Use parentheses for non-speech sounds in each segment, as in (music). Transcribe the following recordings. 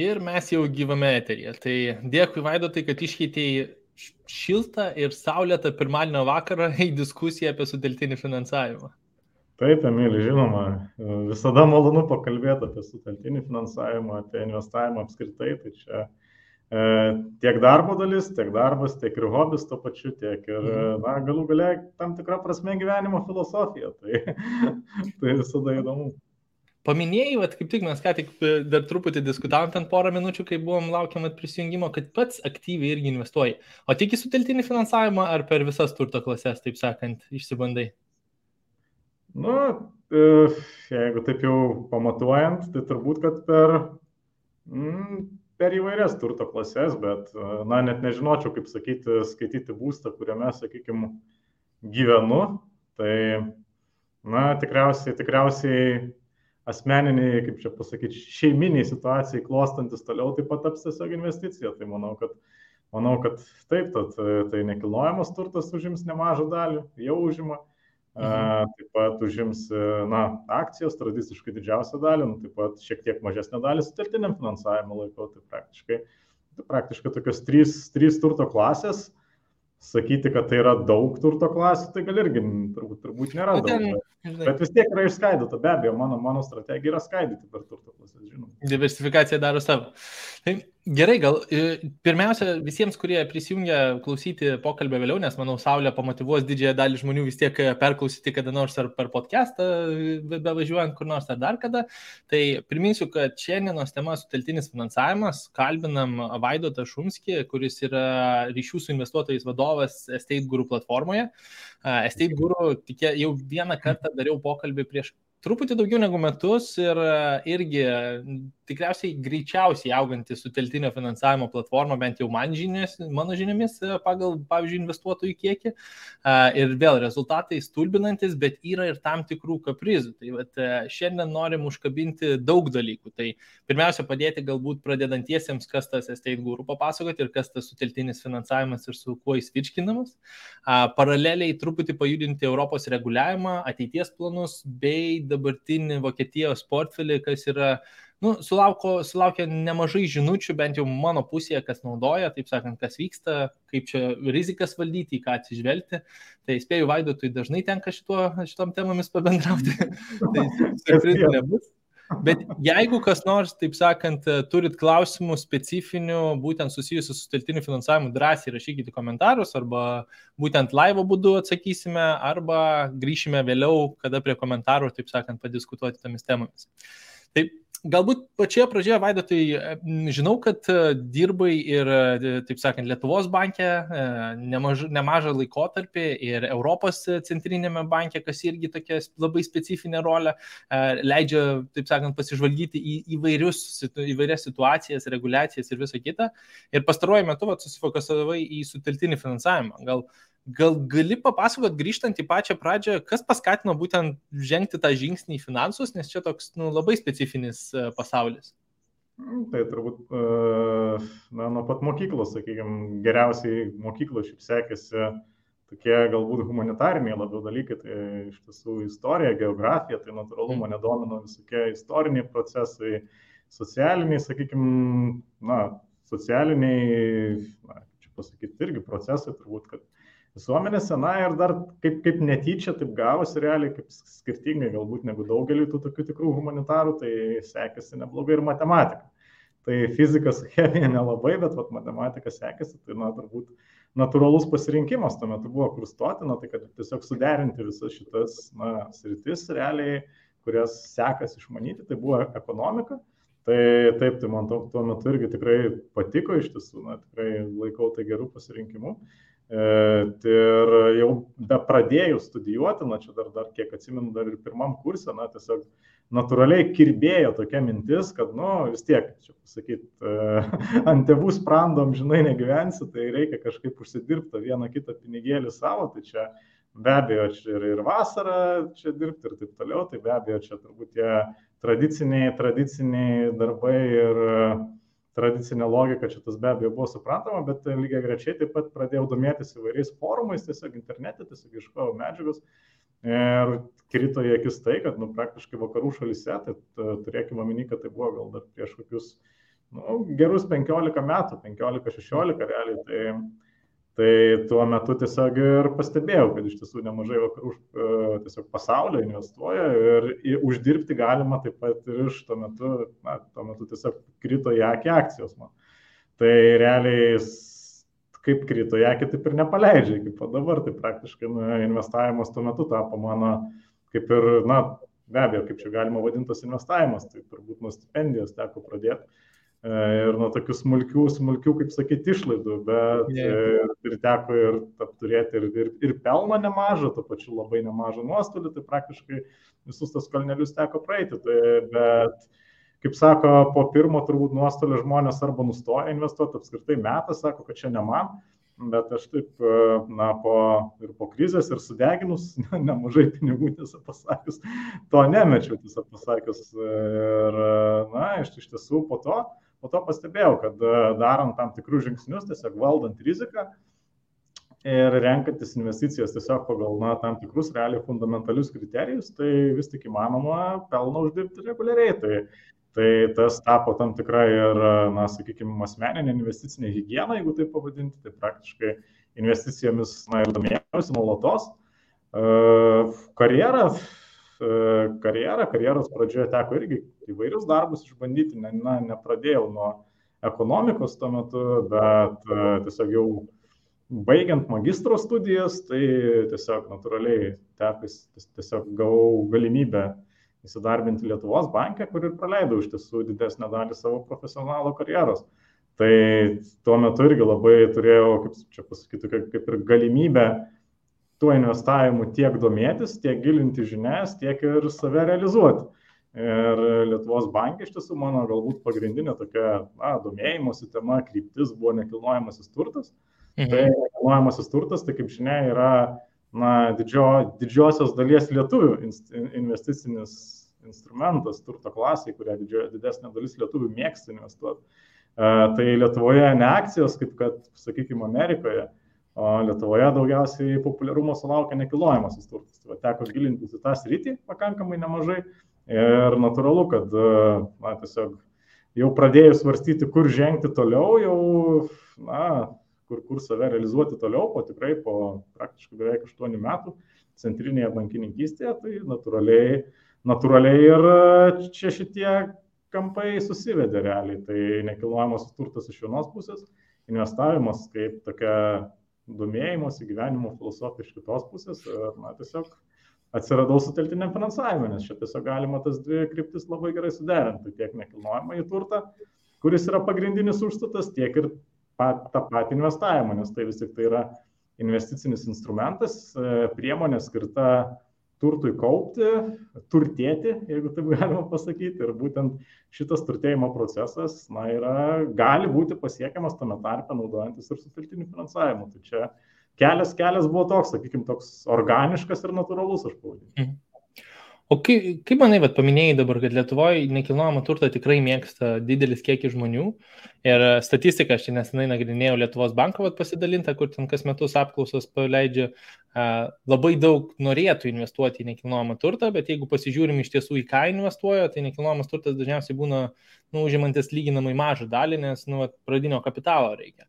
Ir mes jau gyvame eteryje. Tai dėkui Vaidotai, kad iškeitėjai šiltą ir saulėtą pirmadienio vakarą į diskusiją apie suteltinį finansavimą. Taip, Emilį, žinoma, visada malonu pakalbėti apie suteltinį finansavimą, apie investavimą apskritai. Tai čia e, tiek darbo dalis, tiek darbas, tiek ir hobis to pačiu, tiek ir, mhm. na, galų galia tam tikrą prasme gyvenimo filosofija. Tai, (laughs) tai visada įdomu. Paminėjai, vat, kaip tik mes ką tik e, dar truputį diskutavom ten porą minučių, kai buvom laukiam prisijungimo, kad pats aktyviai irgi investuoji. O tik į suteltinį finansavimą ar per visas turto klases, taip sakant, išsibandai? Nu, e, jeigu taip jau pamatuojant, tai turbūt, kad per, mm, per įvairias turto klases, bet, e, na, net nežinočiau, kaip sakyti, skaityti būstą, kuriame, sakykime, gyvenu. Tai, na, tikriausiai, tikriausiai asmeniniai, kaip čia pasakyti, šeiminiai situacijai klostantis toliau taip pat taps tiesiog investicija. Tai manau, kad, manau, kad taip, tad, tai nekilnojamas turtas užims nemažą dalį, jau užima. Mhm. Taip pat užims na, akcijos tradiciškai didžiausią dalį, nu, taip pat šiek tiek mažesnę dalį suteltiniam finansavimo laiko, tai praktiškai, tai praktiškai tokios trys, trys turto klasės sakyti, kad tai yra daug turto klasių, tai gal irgi turbūt, turbūt nėra daug. Bet, bet vis tiek yra išskaidyta, be abejo, mano, mano strategija yra skaidyti per turto klasės, žinoma. Diversifikacija daro savo. Tai Gerai, gal pirmiausia visiems, kurie prisijungia klausyti pokalbio vėliau, nes manau, Saulė pamotivuos didžiąją dalį žmonių vis tiek perklausyti kada nors ar per podcastą, bevažiuojant kur nors ar dar kada. Tai priminsiu, kad šiandienos tema suteltinis finansavimas. Kalbinam Vaidotą Šumskį, kuris yra ryšių su investuotojais vadovas Estate Guru platformoje. Estate Guru tikė, jau vieną kartą dariau pokalbį prieš truputį daugiau negu metus ir irgi tikriausiai greičiausiai auganti suteltinio finansavimo platforma, bent jau man žinias, mano žiniomis, e, pagal, pavyzdžiui, investuotojų kiekį. Ir vėl rezultatai stulbinantis, bet yra ir tam tikrų kaprizų. Tai vat, e, šiandien norim užkabinti daug dalykų. Tai pirmiausia, padėti galbūt pradedantiesiems, kas tas estate guru papasakoti ir kas tas suteltinis finansavimas ir su kuo jis virškinamas. Paraleliai truputį pajudinti Europos reguliavimą, ateities planus bei dabartinį Vokietijos portfelį, kas yra nu, sulauko, sulaukė nemažai žinučių, bent jau mano pusėje, kas naudoja, taip sakant, kas vyksta, kaip čia rizikas valdyti, į ką atsižvelgti. Tai spėju, Vaidotui dažnai tenka šituo, šitom temomis pabendrauti. (laughs) tai surprizų nebus. Bet jeigu kas nors, taip sakant, turit klausimų specifinių, būtent susijusių su teltiniu finansavimu, drąsiai rašykite komentarus arba būtent laivo būdu atsakysime arba grįšime vėliau, kada prie komentarų, taip sakant, padiskutuoti tomis temomis. Taip, Galbūt pačioje pradžioje, Vaido, tai žinau, kad e, dirbai ir, e, taip sakant, Lietuvos banke e, nemaž, nemažą laikotarpį ir Europos centrinėme banke, kas irgi tokia labai specifinė rolė, leidžia, taip sakant, pasižvalgyti į įvairius, įvairias situacijas, reguliacijas ir visą kitą. Ir pastaruoju metu susifokusavai į suteltinį finansavimą. Gal Gal gali papasakot, grįžtant į pačią pradžią, kas paskatino būtent žengti tą žingsnį į finansus, nes čia toks nu, labai specifinis e, pasaulis. Mm, tai turbūt e, na, nuo pat mokyklos, sakykime, geriausiai mokyklos šiaip sekėsi tokie galbūt humanitariniai labiau dalykai, tai iš tiesų istorija, geografija, tai natūralu mm. mane domino visokie istoriniai procesai, socialiniai, sakykime, na, socialiniai, na, čia pasakyti, irgi procesai turbūt, kad visuomenėse, na ir dar kaip, kaip netyčia, taip gavosi realiai, kaip skirtingai galbūt negu daugeliu tų tokių tikrų humanitarų, tai sekėsi neblogai ir matematika. Tai fizikas, chemija nelabai, bet vat, matematika sekėsi, tai na, turbūt natūralus pasirinkimas tuo metu buvo kur stoti, na, tai kad tiesiog suderinti visas šitas na, sritis realiai, kurias sekasi išmanyti, tai buvo ekonomika. Tai taip, tai man to, tuo metu irgi tikrai patiko iš tiesų, na, tikrai laikau tai gerų pasirinkimų. E, ir jau be pradėjus studijuoti, na čia dar, dar kiek atsimenu, dar ir pirmam kursė, na tiesiog natūraliai kirbėjo tokia mintis, kad, nu, vis tiek, čia pasakyti, e, (laughs) ant tėvų sprandom, žinai, negyvensi, tai reikia kažkaip užsidirbti vieną kitą pinigėlį savo, tai čia be abejo čia ir, ir vasarą čia dirbti ir taip toliau, tai be abejo čia turbūt tie tradiciniai, tradiciniai darbai ir tradicinė logika čia tas be abejo buvo suprantama, bet lygiai grečiai taip pat pradėjau domėtis įvairiais forumais, tiesiog internete, tiesiog ieškojau medžiagos ir krito į akis tai, kad nu, praktiškai vakarų šalyse, tai turėkime omeny, kad tai buvo gal dar prieš kokius nu, gerus 15 metų, 15-16 realiai. Tai, tai tuo metu tiesiog ir pastebėjau, kad iš tiesų nemažai vakarų e, tiesiog pasaulio investuoja ir uždirbti galima taip pat ir iš tuo metu, na, tuo metu tiesiog krito į akį akcijos man. Tai realiai kaip krito į akį, taip ir nepaleidžia, kaip dabar, tai praktiškai nu, investavimas tuo metu tapo mano kaip ir, na, be abejo, kaip čia galima vadintas investavimas, tai turbūt nuo stipendijos teko pradėti ir nuo tokių smulkių, smulkių, kaip sakyti, išlaidų, bet yeah. ir, ir teko ir turėti ir, ir, ir pelno nemažą, to pačiu labai nemažą nuostolį, tai praktiškai visus tas kalnelius teko praeiti. Tai, bet, kaip sako, po pirmo turbūt nuostolio žmonės arba nustoja investuoti, apskritai metas, sako, kad čia ne man, bet aš taip, e, na, po, ir po krizės, ir sudeginus (laughs) nemažai pinigų, tiesą pasakius, to nemečiau, tiesą pasakius. Ir, na, iš, iš tiesų po to, po to pastebėjau, kad e, darant tam tikrus žingsnius, tiesiog valdant riziką ir renkantis investicijas tiesiog pagal, na, tam tikrus realiai fundamentalius kriterijus, tai vis tik įmanoma pelną uždirbti reguliariai. Tai Tai tas tapo tam tikra ir, na, sakykime, asmeninė investicinė hygiena, jeigu taip pavadinti, tai praktiškai investicijomis, na, ir domėjausi nuolatos. E, karjera, karjeros pradžioje teko irgi įvairius darbus išbandyti, ne, na, nepradėjau nuo ekonomikos tuo metu, bet e, tiesiog jau baigiant magistro studijas, tai tiesiog natūraliai tepis, tiesiog gavau galimybę įsidarbinti Lietuvos bankę, kur ir praleidau iš tiesų didesnę dalį savo profesionalo karjeros. Tai tuo metu irgi labai turėjau, kaip čia pasakyti, kaip, ir galimybę tuo investavimu tiek domėtis, tiek gilinti žinias, tiek ir save realizuoti. Ir Lietuvos bankė iš tiesų mano galbūt pagrindinė tokia na, domėjimosi tema, kryptis buvo nekilnojamasis turtas. Mhm. Tai nekilnojamasis turtas, tai kaip žinia, yra na, didžio, didžiosios dalies lietuvių investicinis instrumentas, turto klasiai, kurią didžio, didesnė dalis lietuvių mėgsta investuoti. Uh, tai Lietuvoje ne akcijos, kaip kad, sakykime, Amerikoje, o Lietuvoje daugiausiai populiarumo sulaukia nekilnojamasis turtas. Tai teko gilintis į tą sritį pakankamai nemažai ir natūralu, kad na, tiesiog jau pradėjus svarstyti, kur žengti toliau, jau na, kur, kur save realizuoti toliau, po tikrai po praktiškai beveik 8 metų centrinėje bankininkystėje, tai natūraliai, natūraliai ir čia šitie kampai susivedė realiai. Tai nekilnojamas turtas iš vienos pusės, investavimas kaip tokia domėjimosi gyvenimo filosofija iš kitos pusės, na tiesiog atsiradau suteltiniam finansavimui, nes čia tiesiog galima tas dvi kryptis labai gerai suderinti, tiek nekilnojamą į turtą, kuris yra pagrindinis užstatas, tiek ir pat, tą patį investavimą, nes tai vis tik tai yra investicinis instrumentas, e, priemonė skirta turtui kaupti, turtėti, jeigu taip galima pasakyti. Ir būtent šitas turtėjimo procesas na, yra, gali būti pasiekiamas tame tarpe naudojantis ir suteltiniu finansavimu. Tai čia kelias, kelias buvo toks, sakykime, toks organiškas ir natūralus, aš pavadinčiau. O kaip, kaip manai, vat, paminėjai dabar, kad Lietuvoje nekilnojamą turtą tikrai mėgsta didelis kiekis žmonių ir statistika, aš čia nesenai nagrinėjau Lietuvos banko vat, pasidalintą, kur ten kas metus apklausos paleidžia, labai daug norėtų investuoti į nekilnojamą turtą, bet jeigu pasižiūrim iš tiesų į ką investuoja, tai nekilnojamas turtas dažniausiai būna nu, užimantis lyginamai mažą dalį, nes nu, vat, pradinio kapitalo reikia.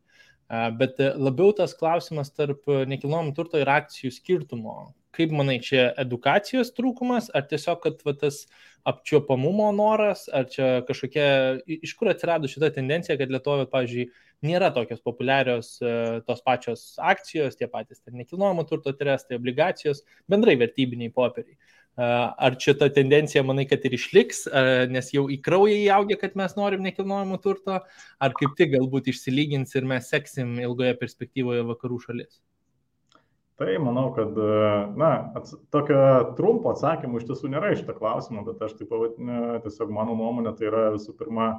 Bet labiau tas klausimas tarp nekilnojamo turto ir akcijų skirtumo, kaip manai, čia edukacijos trūkumas, ar tiesiog, kad va, tas apčiopamumo noras, ar čia kažkokia, iš kur atsirado šita tendencija, kad Lietuvoje, pavyzdžiui, nėra tokios populiarios e, tos pačios akcijos, tie patys ten nekilnojamo turto trestai, obligacijos, bendrai vertybiniai popieriai. E, ar čia ta tendencija, manai, kad ir išliks, nes jau į kraują įaugė, kad mes norim nekilnojamo turto, ar kaip tik galbūt išsilygins ir mes seksim ilgoje perspektyvoje vakarų šalis? Tai manau, kad, na, ats, tokio trumpo atsakymo iš tiesų nėra iš tą klausimą, bet aš taip pavadinu, tiesiog mano nuomonė, tai yra visų pirma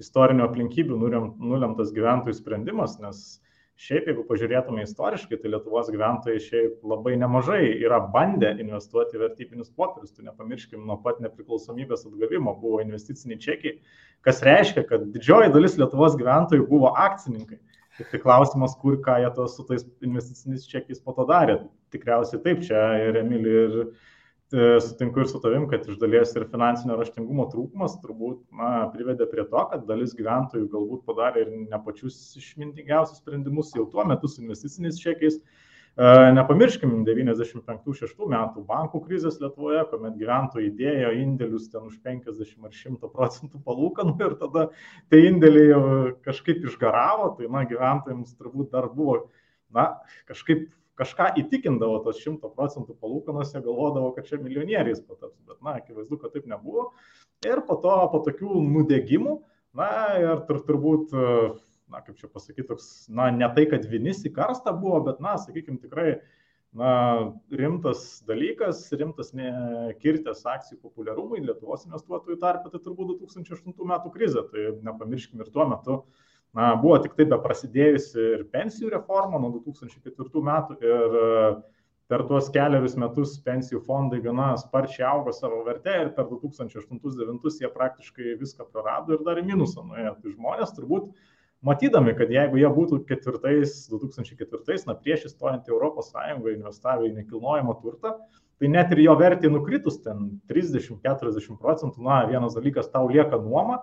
istorinio aplinkybių nulemtas gyventojų sprendimas, nes šiaip jeigu pažiūrėtume istoriškai, tai Lietuvos gyventojai šiaip labai nemažai yra bandę investuoti vertybinius popierius. Tai nepamirškim, nuo pat nepriklausomybės atgavimo buvo investiciniai čekiai, kas reiškia, kad didžioji dalis Lietuvos gyventojų buvo akcininkai. Tai klausimas, kur ką jie to su tais investiciniais čekiais po to darė. Tikriausiai taip, čia ir Emilija ir sutinku ir su tavim, kad iš dalies ir finansinio raštingumo trūkumas turbūt na, privedė prie to, kad dalis gyventojų galbūt padarė ir ne pačius išmintingiausius sprendimus jau tuo metu su investiciniais čekiais. Nepamirškim 95-6 metų bankų krizės Lietuvoje, kuomet gyventojai įdėjo indėlius ten už 50 ar 100 procentų palūkanų ir tada tie indėliai kažkaip išgaravo, tai na, gyventojams turbūt dar buvo, na, kažkaip kažką įtikindavo tos 100 procentų palūkanos, jie galvodavo, kad čia milijonieriais pataps, bet, na, akivaizdu, kad taip nebuvo. Ir po to, po tokių nudegimų, na, ir tur, turbūt, na, kaip čia pasakyti, toks, na, ne tai, kad vinis į karstą buvo, bet, na, sakykime, tikrai, na, rimtas dalykas, rimtas nekirtęs akcijų populiarumui Lietuvos investuotojų tarpe, tai turbūt 2008 metų krizė, tai nepamirškim ir tuo metu, na, buvo tik tai be prasidėjusi ir pensijų reforma nuo 2004 metų ir per tuos keliarius metus pensijų fondai gana sparčiai augo savo vertę ir per 2008-2009 jie praktiškai viską prarado ir dar į minusą nuėjo. Tai žmonės turbūt matydami, kad jeigu jie būtų ketvirtais, 2004, na prieš įstojant į ES investavę į nekilnojamą turtą, tai net ir jo vertė nukritus ten 30-40 procentų, na vienas dalykas tau lieka nuoma,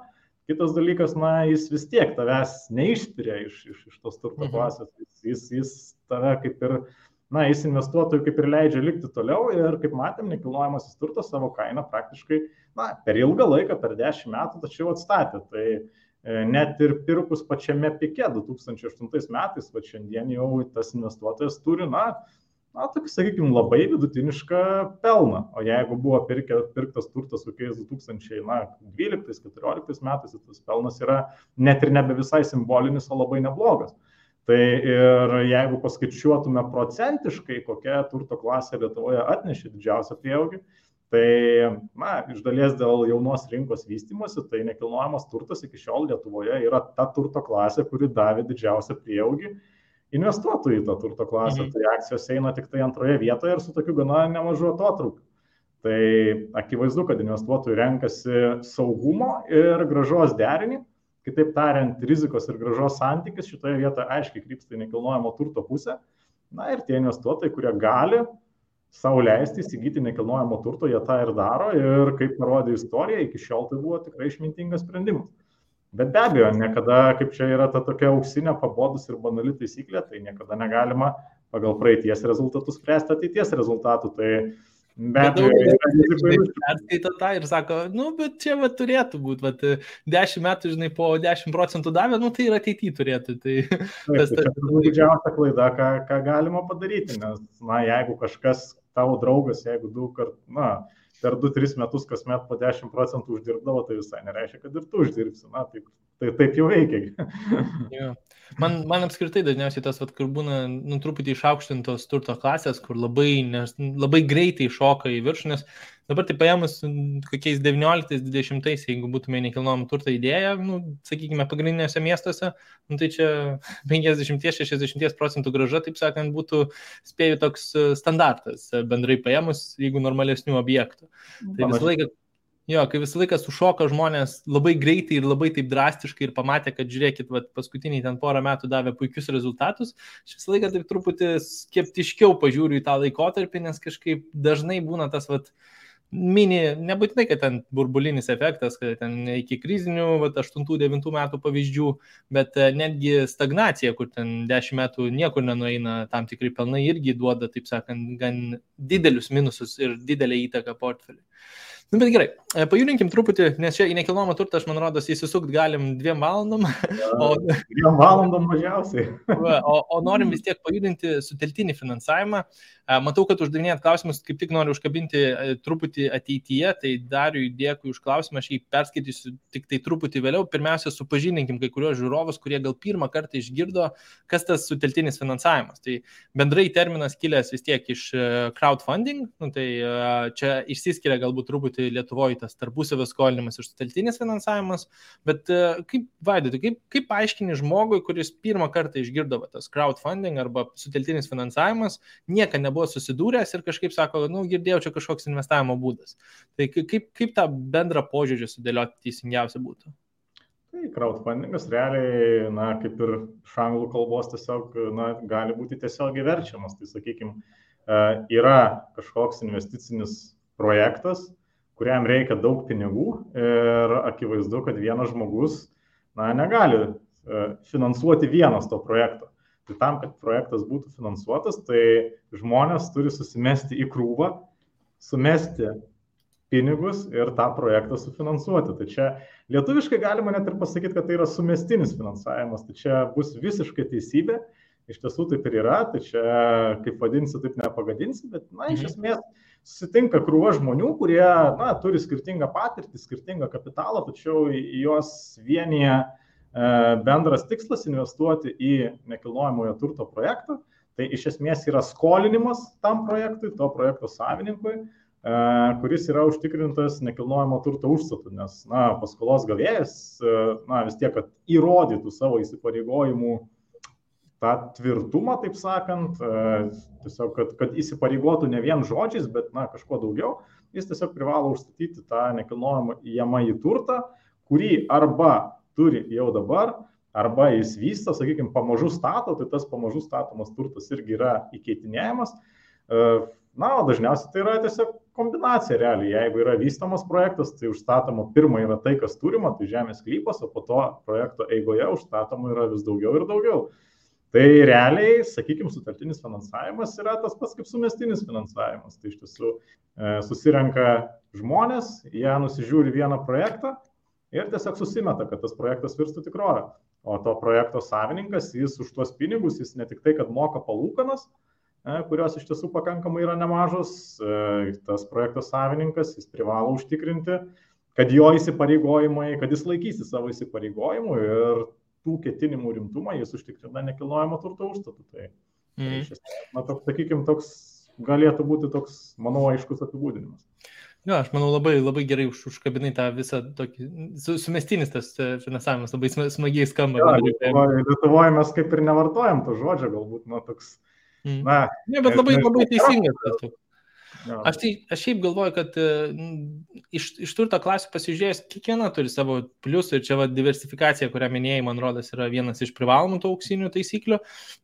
Kitas dalykas, na, jis vis tiek tavęs neišspiria iš, iš, iš tos turto mhm. klasės, jis, jis, jis tave kaip ir, na, jis investuotojų kaip ir leidžia likti toliau ir kaip matėm, nekilnojamasis turtas savo kainą praktiškai, na, per ilgą laiką, per dešimt metų, tačiau atstatė. Tai net ir pirkus pačiame pike 2008 metais, va šiandien jau tas investuotojas turi, na, na, tokį, sakykime, labai vidutinišką pelną. O jeigu buvo pirkė, pirktas turtas kokiais 2012-2014 metais, tai tas pelnas yra net ir nebe visai simbolinis, o labai neblogas. Tai ir jeigu paskaičiuotume procentiškai, kokia turto klasė Lietuvoje atnešė didžiausią prieaugį, tai, na, iš dalies dėl jaunos rinkos vystimosi, tai nekilnojamas turtas iki šiol Lietuvoje yra ta turto klasė, kuri davė didžiausią prieaugį investuotų į tą turto klasę, mhm. tai akcijos eina tik tai antroje vietoje ir su tokiu gana nemažu atotraukiu. Tai akivaizdu, kad investuotojai renkasi saugumo ir gražos derinį, kitaip tariant, rizikos ir gražos santykis šitoje vietoje aiškiai krypsta į nekilnojamo turto pusę. Na ir tie investuotojai, kurie gali savo leisti įsigyti nekilnojamo turto, jie tą ir daro ir kaip parodė istorija, iki šiol tai buvo tikrai išmintingas sprendimas. Bet be abejo, niekada, kaip čia yra ta tokia auksinė pabodus ir banali taisyklė, tai niekada negalima pagal praeities rezultatus spręsti ateities rezultatų. Tai be abejo, perskaito tą ir sako, nu, bet čia va, turėtų būti, va, 10 metų, žinai, po 10 procentų davė, nu, tai ir ateityje turėtų. Tai, Taip, tas, tai čia turbūt didžiausia klaida, ką, ką galima padaryti, nes, na, jeigu kažkas tavo draugas, jeigu daug kartų, na, per 2-3 metus kasmet po 10 procentų uždirbdavo, tai visai nereiškia, kad ir tu uždirbsi. Na, taip, tai, taip jau veikia. ja. Man, man apskritai dažniausiai tas, vat, kur būna nu, truputį išaukštintos turto klasės, kur labai, nes, labai greitai šoka į viršų, nes Dabar tai paėmus kokiais 19-20, jeigu būtume nekilnojamo turto idėją, nu, sakykime, pagrindinėse miestuose, nu, tai čia 50-60 procentų graža, taip sakant, būtų spėjų toks e, standartas e, bendrai paėmus, jeigu normalesnių objektų. Tai visą laiką Jo, kai visą laiką sušoka žmonės labai greitai ir labai taip drastiškai ir pamatė, kad žiūrėkit, vat, paskutiniai ten porą metų davė puikius rezultatus, aš visą laiką taip truputį skeptiškiau pažiūriu į tą laikotarpį, nes kažkaip dažnai būna tas, vat, mini, nebūtinai, kad ten burbulinis efektas, kad ten iki krizinių, 8-9 metų pavyzdžių, bet e, netgi stagnacija, kur ten 10 metų niekur nenueina, tam tikri pelnai irgi duoda, taip sakant, gan didelius minusus ir didelę įtaką portfeliui. Nu, bet gerai, e, pajudinkim truputį, nes čia į nekilnojamą turtą, aš man rodos, įsisukt galim dviem valandom. (laughs) O, dviem valandom mažiausiai. (laughs) O, o norim vis tiek pajudinti suteltinį finansavimą. E, matau, kad uždavinėjat klausimus, kaip tik noriu užkabinti e, truputį ateityje, tai dariu dėkui už klausimą, aš jį perskaitysiu tik tai truputį vėliau. Pirmiausia, supažindinkim kai kurios žiūrovus, kurie gal pirmą kartą išgirdo, kas tas suteltinis finansavimas. Tai bendrai terminas kilęs vis tiek iš crowdfunding, nu, tai čia išsiskiria galbūt truputį būti Lietuvoje tas tarpusavio skolinimas ir suteltinis finansavimas, bet e, kaip vaidoti, kaip, kaip paaiškini žmogui, kuris pirmą kartą išgirdo va, tas crowdfunding arba suteltinis finansavimas, niekada nebuvo susidūręs ir kažkaip sako, nu, girdėjau, čia kažkoks investavimo būdas. Tai kaip, kaip tą bendrą požiūrį sudėlioti teisingiausia būtų? Tai crowdfundingas realiai, na, kaip ir iš anglų kalbos tiesiog, na, gali būti tiesiogiai verčiamas. Tai, sakykime, yra kažkoks investicinis projektas, kuriam reikia daug pinigų ir akivaizdu, kad vienas žmogus na, negali e, finansuoti vienas to projekto. Tai tam, kad projektas būtų finansuotas, tai žmonės turi susimesti į krūvą, sumesti pinigus ir tą projektą sufinansuoti. Tai čia lietuviškai galima net ir pasakyti, kad tai yra sumestinis finansavimas. Tai čia bus visiškai teisybė. Iš tiesų taip ir yra, tai čia kaip vadinsi, taip nepagadinsi, bet, na, iš mhm. Esmės susitinka krūva žmonių, kurie, na, turi skirtingą patirtį, skirtingą kapitalą, tačiau juos vienyje bendras tikslas investuoti į nekilnojamojo turto projektą. Tai iš esmės yra skolinimas tam projektui, to projekto savininkui, kuris yra užtikrintas nekilnojamo turto užstatu, nes na, paskolos gavėjas na, vis tiek, kad įrodytų savo įsipareigojimų tą tvirtumą, taip sakant, tiesiog, kad, kad įsipareigotų ne vien žodžiais, bet na, kažkuo daugiau, jis tiesiog privalo užstatyti tą nekilnojamą į turtą, kurį arba turi jau dabar, arba jis vysto, sakykime, pamažu stato, tai tas pamažu statomas turtas irgi yra įkeitinėjamas. E, na, o dažniausiai tai yra tiesiog kombinacija realiai. Jeigu yra vystomas projektas, tai užstatoma pirmą yra tai, kas turima, tai žemės klypas, o po to projekto eigoje užstatoma yra vis daugiau ir daugiau. Tai realiai, sakykime, sutartinis finansavimas yra tas pats kaip sumestinis finansavimas. Tai iš tiesų e, susirenka žmonės, jie nusižiūri vieną projektą, ir tiesiog susimeta, kad tas projektas virstų tikrovę. O to projekto savininkas, jis už tuos pinigus, jis ne tik tai, kad moka palūkanas, e, kurios iš tiesų pakankamai yra nemažos, e, tas projekto savininkas, jis privalo užtikrinti, kad jo įsipareigojimai, kad jis laikysi savo įsipareigojimų ir tų ketinimų rimtumą jis užtikrina nekilnojamo turto užstatų. Tai, mm. tai iš esmės, na, toks, sakykime, toks galėtų būti toks, manau, aiškus apibūdinimas. Jo, aš manau labai, labai gerai už, užkabinai tą visą tokį, su, sumestinis tas e, finansavimas labai smagiai skamba. Jo, Lietuvoje, Lietuvoje mes kaip ir nevartojam to žodžio, galbūt, nu, toks. Mm. Na, ne, bet labai, labai teisingas tas. Aš, tai, aš šiaip galvoju, kad uh, iš, iš turto klasių pasižiūrėjus, kiekviena turi savo pliusų ir čia va, diversifikacija, kurią minėjai, man rodos, yra vienas iš privalomų tų auksinių taisyklių,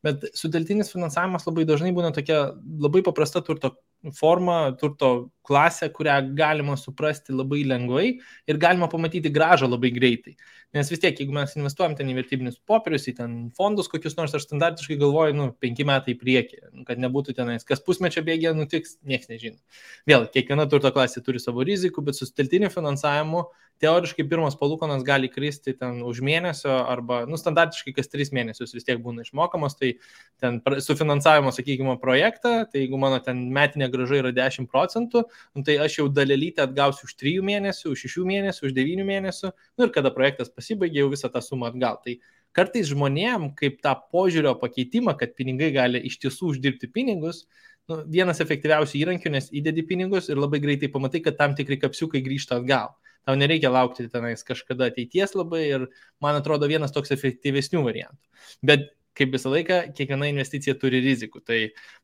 bet suteltinis finansavimas labai dažnai būna tokia labai paprasta turto forma, turto klasė, kurią galima suprasti labai lengvai ir galima pamatyti gražą labai greitai. Nes vis tiek, jeigu mes investuojam ten į vertybinius popierius, į ten fondus kokius nors, aš standartiškai galvoju, nu, penki metai į priekį, kad nebūtų tenais, kas pusmečio bėgė nutiks, niekas nežino. Vėl, kiekviena turto klasė turi savo rizikų, bet su steltiniu finansavimu teoriškai pirmas palūkonas gali kristi ten už mėnesio arba, nu, standartiškai kas tris mėnesius vis tiek būna išmokamos, tai ten su finansavimo, sakykime, projektą, tai jeigu mano ten metinė graža yra 10 procentų, nu, tai aš jau dalelytę atgausiu už 3 mėnesių, už 6 mėnesių, už 9 mėnesių, nu ir kada projektas pasibaigė, jau visą tą sumą atgal. Tai kartais žmonėm, kaip tą požiūrio pakeitimą, kad pinigai gali iš tiesų uždirbti pinigus, nu, vienas efektyviausių įrankių, nes įdedi pinigus ir labai greitai pamatai, kad tam tikri kapsiukai grįžta atgal. Tau nereikia laukti tenais kažkada ateities labai ir man atrodo vienas toks efektyvesnių variantų. Bet kaip visą laiką, kiekviena investicija turi rizikų. Tai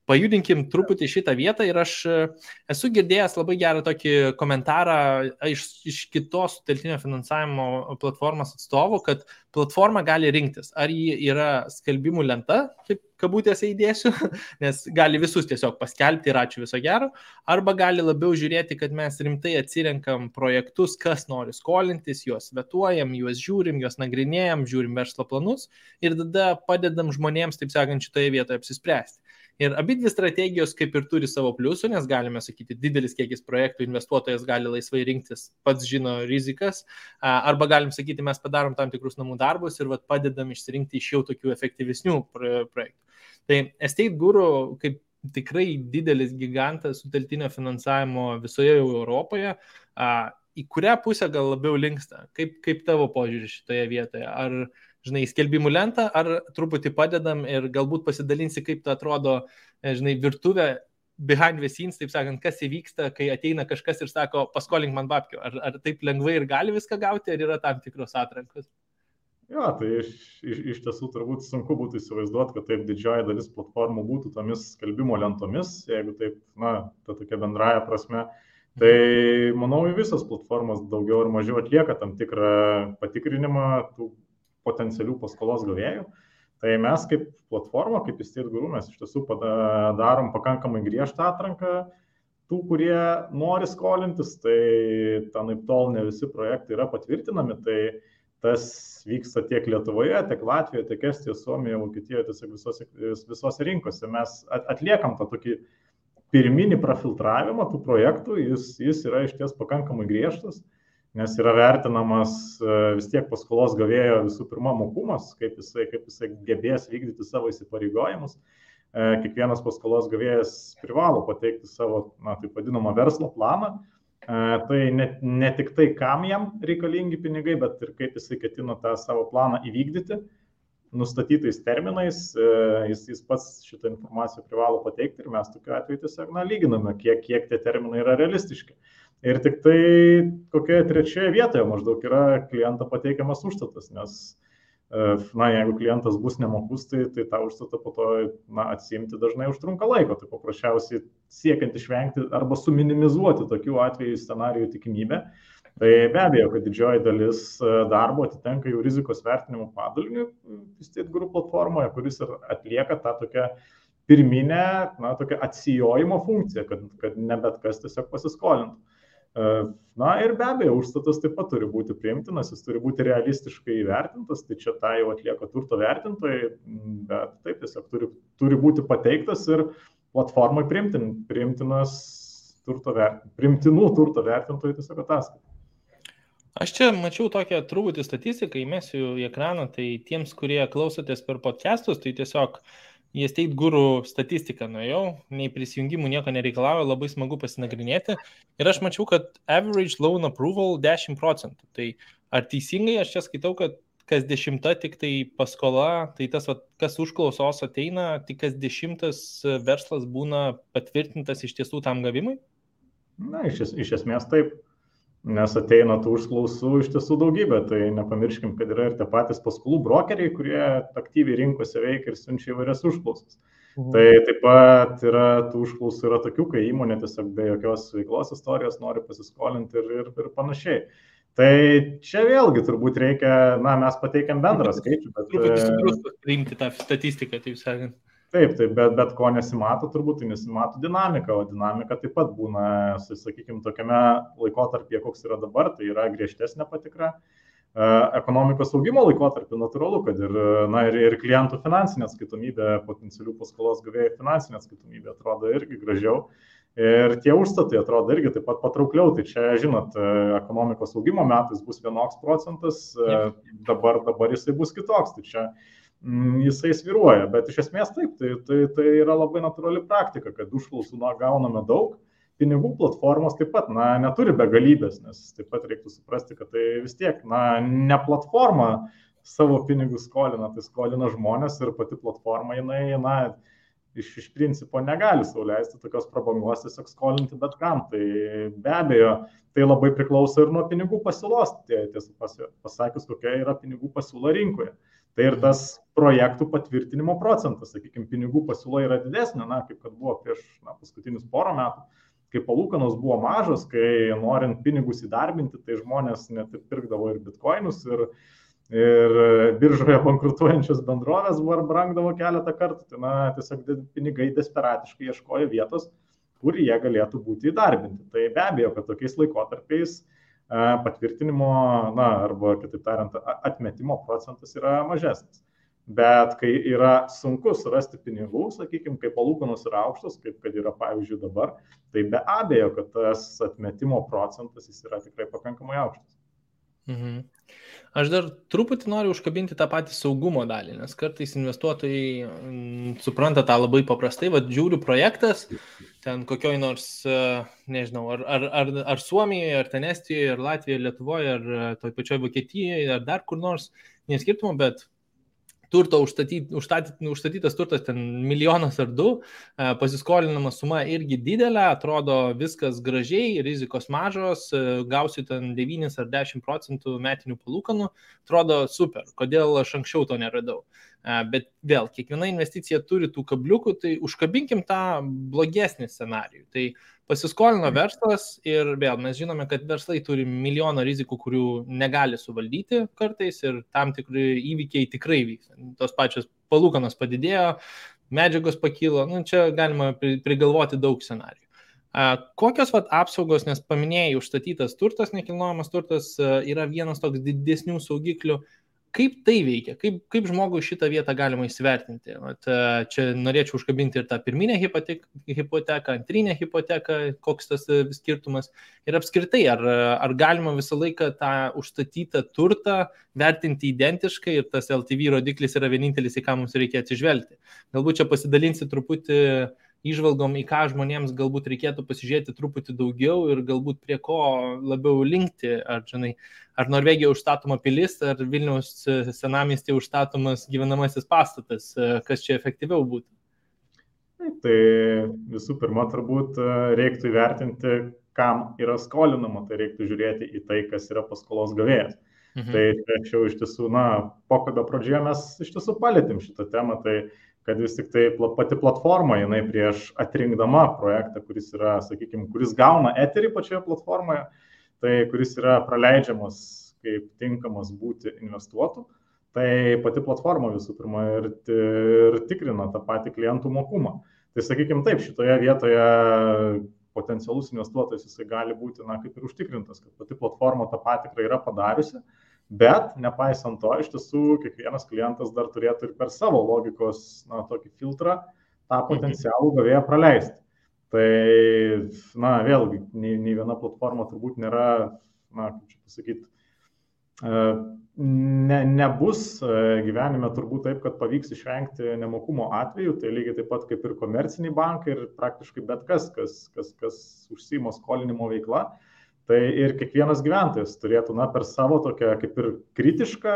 pajudinkim truputį šitą vietą ir aš e, esu girdėjęs labai gerą tokį komentarą iš, iš kitos teltinio finansavimo platformos atstovų, kad platforma gali rinktis, ar ji yra skelbimų lenta, kaip kabutėse įdėsiu, (laughs) nes gali visus tiesiog paskelbti ir ačiū viso gero, arba gali labiau žiūrėti, kad mes rimtai atsirenkam projektus, kas nori skolintis, juos vetuojam, juos žiūrim, juos nagrinėjam, žiūrim verslo planus ir tada padedam žmonėms, taip sakant, šitoje vietoje apsispręsti. Ir abi dvi strategijos kaip ir turi savo pliusų, nes galime sakyti, didelis kiekis projektų investuotojas gali laisvai rinktis, pats žino rizikas, arba galim sakyti, mes padarom tam tikrus namų darbus ir vat, padedam išsirinkti iš jau tokių efektyvesnių projektų. Tai Estate Guru kaip tikrai didelis gigantas suteltinio finansavimo visoje Europoje, į kurią pusę gal labiau linksta? Kaip, kaip tavo požiūris šitoje vietoje? Ar žinai, skelbimų lentą, ar truputį padedam ir galbūt pasidalinsi, kaip tai atrodo, e, žinai, virtuvė behind the scenes, taip sakant, kas įvyksta, kai ateina kažkas ir sako, paskolink man babkių. Ar, ar taip lengvai ir gali viską gauti, ar yra tam tikros atrankos? Jo, tai iš, iš, iš tiesų turbūt sunku būtų įsivaizduoti, kad taip didžioji dalis platformų būtų tomis skelbimo lentomis, jeigu taip, na, ta tokia bendraja prasme. Tai manau, visos platformos daugiau ar mažiau atlieka tam tikrą patikrinimą tų potencialių paskolos gavėjų. Tai mes kaip platforma, kaip Estate Guru, mes iš tiesų darom pakankamai griežtą atranką tų, kurie nori skolintis, tai tanaip tol ne visi projektai yra patvirtinami, tai tas vyksta tiek Lietuvoje, tiek Latvijoje, tiek Estijoje, Suomijoje, Vokietijoje, tiesiog visose, visose rinkose. Mes atliekam tą tokį pirminį profiltravimą tų projektų, jis, jis yra iš ties pakankamai griežtas, nes yra vertinamas e, vis tiek paskolos gavėjo visų pirma mokumas, kaip jisai, kaip jisai gebės vykdyti savo įsipareigojimus. E, kiekvienas paskolos gavėjas privalo pateikti savo, na, taip vadinamą verslo planą, e, tai ne, ne tik tai, kam jam reikalingi pinigai, bet ir kaip jisai ketina tą savo planą įvykdyti nustatytais terminais, jis, jis pats šitą informaciją privalo pateikti ir mes tokiu atveju tiesiog na, lyginame, kiek, kiek tie terminai yra realistiški. Ir tik tai kokioje trečioje vietoje maždaug yra kliento pateikiamas užstatas, nes e, na, jeigu klientas bus nemokus, tai, tai tą užstatą po to na, atsimti dažnai užtrunka laiko. Tai paprasčiausiai siekiant išvengti arba suminimizuoti tokių atvejų scenarijų tikimybę, Tai be abejo, kad didžioji dalis e, darbo atitenka jau rizikos vertinimo padaliniui State Group platformoje, kuris ir atlieka tą tokią pirminę, na, tokią atsijojimo funkciją, kad, kad ne bet kas tiesiog pasiskolintų. E, na ir be abejo, užstatas taip pat turi būti priimtinas, jis turi būti realistiškai įvertintas, tai čia tą jau atlieka turto vertintojai, bet taip tiesiog turi, turi būti pateiktas ir platformai priimtin, priimtinas turto vert, priimtinų turto vertintojų tiesiog ataskaita. Aš čia mačiau tokią truputį statistiką, įmesiu į ekraną, tai tiems, kurie klausotės per podcastus, tai tiesiog į Estate Guru statistiką nuėjau, nei prisijungimų nieko nereikalauju, labai smagu pasinagrinėti. Ir aš mačiau, kad average loan approval 10 procentų. Tai ar teisingai aš čia skaitau, kad kas dešimta tik tai paskola, tai tas, va, kas užklausos ateina, tik kas dešimtas verslas būna patvirtintas iš tiesų tam gavimui? Na, iš, iš esmės taip nes ateina tų užklausų iš tiesų daugybė. Tai nepamirškim, kad yra ir tie patys paskolų brokeriai, kurie aktyviai rinkose veikia ir siunčia įvairias užklausas. Mhm. Tai taip pat yra tų užklausų yra tokių, kai įmonė tiesiog be jokios veiklos istorijos nori pasiskolinti ir, ir, ir panašiai. Tai čia vėlgi turbūt reikia, na, mes pateikiam bendrą skaičių, bet... Truputį sugrūstas priimti tą statistiką, taip sakant. Taip, taip, bet, bet ko nesimato, turbūt tai nesimato dinamika, o dinamika taip pat būna, sakykime, tokiame laikotarpyje, koks yra dabar, tai yra griežtesnė patikra. E, ekonomikos augimo laikotarpį natūralu, kad ir, na, ir, ir klientų finansinė atskaitomybė, potencialių paskolos gavėjų finansinė atskaitomybė atrodo irgi gražiau. Ir tie užstatai atrodo irgi taip pat patraukliau. Tai čia, žinot, e, ekonomikos augimo metais bus vienoks procentas, e, dabar, dabar jisai bus kitoks. Tai čia jisai sviruoja, bet iš esmės taip, tai, tai, tai yra labai natūrali praktika, kad užklausų na, gauname daug, pinigų platformos taip pat na, neturi begalybės, nes taip pat reiktų suprasti, kad tai vis tiek na, ne platforma savo pinigus skolina, tai skolina žmonės ir pati platforma jinai na, iš, iš principo negali sauliaisti tokios prabangos tiesiog skolinti bet kam. Tai be abejo, tai labai priklauso ir nuo pinigų pasiūlos, tiesą pasakius, kokia yra pinigų pasiūla rinkoje. Tai ir tas projektų patvirtinimo procentas, sakykime, pinigų pasiūla yra didesnė, na, kaip kad buvo prieš na, paskutinius porą metų, kai palūkanos buvo mažos, kai norint pinigus įdarbinti, tai žmonės net ir pirkdavo ir bitkoinus, ir, ir biržoje bankrutuojančios bendrovės brangdavo keletą kartų, tai na, tiesiog pinigai desperatiškai ieškojo vietos, kur jie galėtų būti įdarbinti. Tai be abejo, kad tokiais laikotarpiais patvirtinimo, na, arba kitaip tariant, atmetimo procentas yra mažesnis. Bet kai yra sunku surasti pinigų, sakykime, kai palūkanos yra aukštos, kaip kad yra pavyzdžiui dabar, tai be abejo, kad tas atmetimo procentas jis yra tikrai pakankamai aukštas. Mhm. Aš dar truputį noriu užkabinti tą patį saugumo dalį, nes kartais investuotojai mm, supranta tą labai paprastai, vad žiūriu projektas, ten kokioj nors, e, nežinau, ar, ar, ar, ar Suomijoje, ar ten Estijoje, ar Latvijoje, Lietuvoje, ar e, toj pačioj Vokietijoje, ar dar kur nors, neskirtumo, bet turto užstatyt, užstatyt, užstatytas turtas ten milijonas ar du, e, pasiskolinama suma irgi didelė, atrodo viskas gražiai, rizikos mažos, e, gausiu ten 9 ar 10 procentų metinių palūkanų, atrodo super, kodėl aš anksčiau to neradau. E, bet vėl, kiekviena investicija turi tų kabliukų, tai užkabinkim tą blogesnį scenarijų. Tai Pasiskolino mhm. verslas ir vėl mes žinome, kad verslai turi milijoną rizikų, kurių negali suvaldyti kartais ir tam tikri įvykiai tikrai vyksta. Tos pačios palūkanos padidėjo, medžiagos pakilo, nu, čia galima prigalvoti daug scenarijų. Kokios vat, apsaugos, nes paminėjai, užstatytas turtas, nekilnojamas turtas yra vienas toks didesnių saugiklių, kaip tai veikia, kaip, kaip žmogui šitą vietą galima įsivertinti. Vat, čia norėčiau užkabinti ir tą pirminę hipoteką, antrinę hipoteką, koks tas skirtumas. Ir apskritai, ar, ar galima visą laiką tą užstatytą turtą vertinti identiškai ir tas LTV rodiklis yra vienintelis, į ką mums reikia atsižvelgti. Galbūt čia pasidalinsi truputį uh, išvalgom, į ką žmonėms galbūt reikėtų pasižiūrėti truputį daugiau ir galbūt prie ko labiau linkti. Ar, žinai, ar Norvegija užstatoma pilis, ar Vilniaus senamestį užstatomas gyvenamasis pastatas, kas čia efektyviau būtų. Tai visų pirma, turbūt e, reiktų įvertinti, kam yra skolinama, tai reiktų žiūrėti į tai, kas yra paskolos gavėjas. Mhm. Tai čia jau iš tiesų, na, pokalbio pradžioje mes iš tiesų palėtėm šitą temą, tai kad vis tik tai pati platforma, jinai prieš atrinkdama projektą, kuris yra, sakykime, kuris gauna eterį pačioje platformoje, tai kuris yra praleidžiamas kaip tinkamas būti investuotų, tai pati platforma visų pirma ir, ir tikrina tą patį klientų mokumą. Tai sakykime taip, šitoje vietoje potencialus investuotojas jisai gali būti, na, kaip ir užtikrintas, kad pati platforma tą patikrą yra padariusi, Bet nepaisant to, iš tiesų kiekvienas klientas dar turėtų ir per savo logikos, na, tokį filtrą tą mhm. potencialų gavėją praleisti. Tai, na, vėlgi, nei, nei viena platforma turbūt nėra, na, kaip čia pasakyti, e, ne, nebus e, gyvenime turbūt taip, kad pavyks išvengti nemokumo atveju, tai lygiai taip pat kaip ir komerciniai bankai ir praktiškai bet kas, kas, kas, kas užsima skolinimo veikla, Tai ir kiekvienas gyventojas turėtų, na, per savo tokią kaip ir kritišką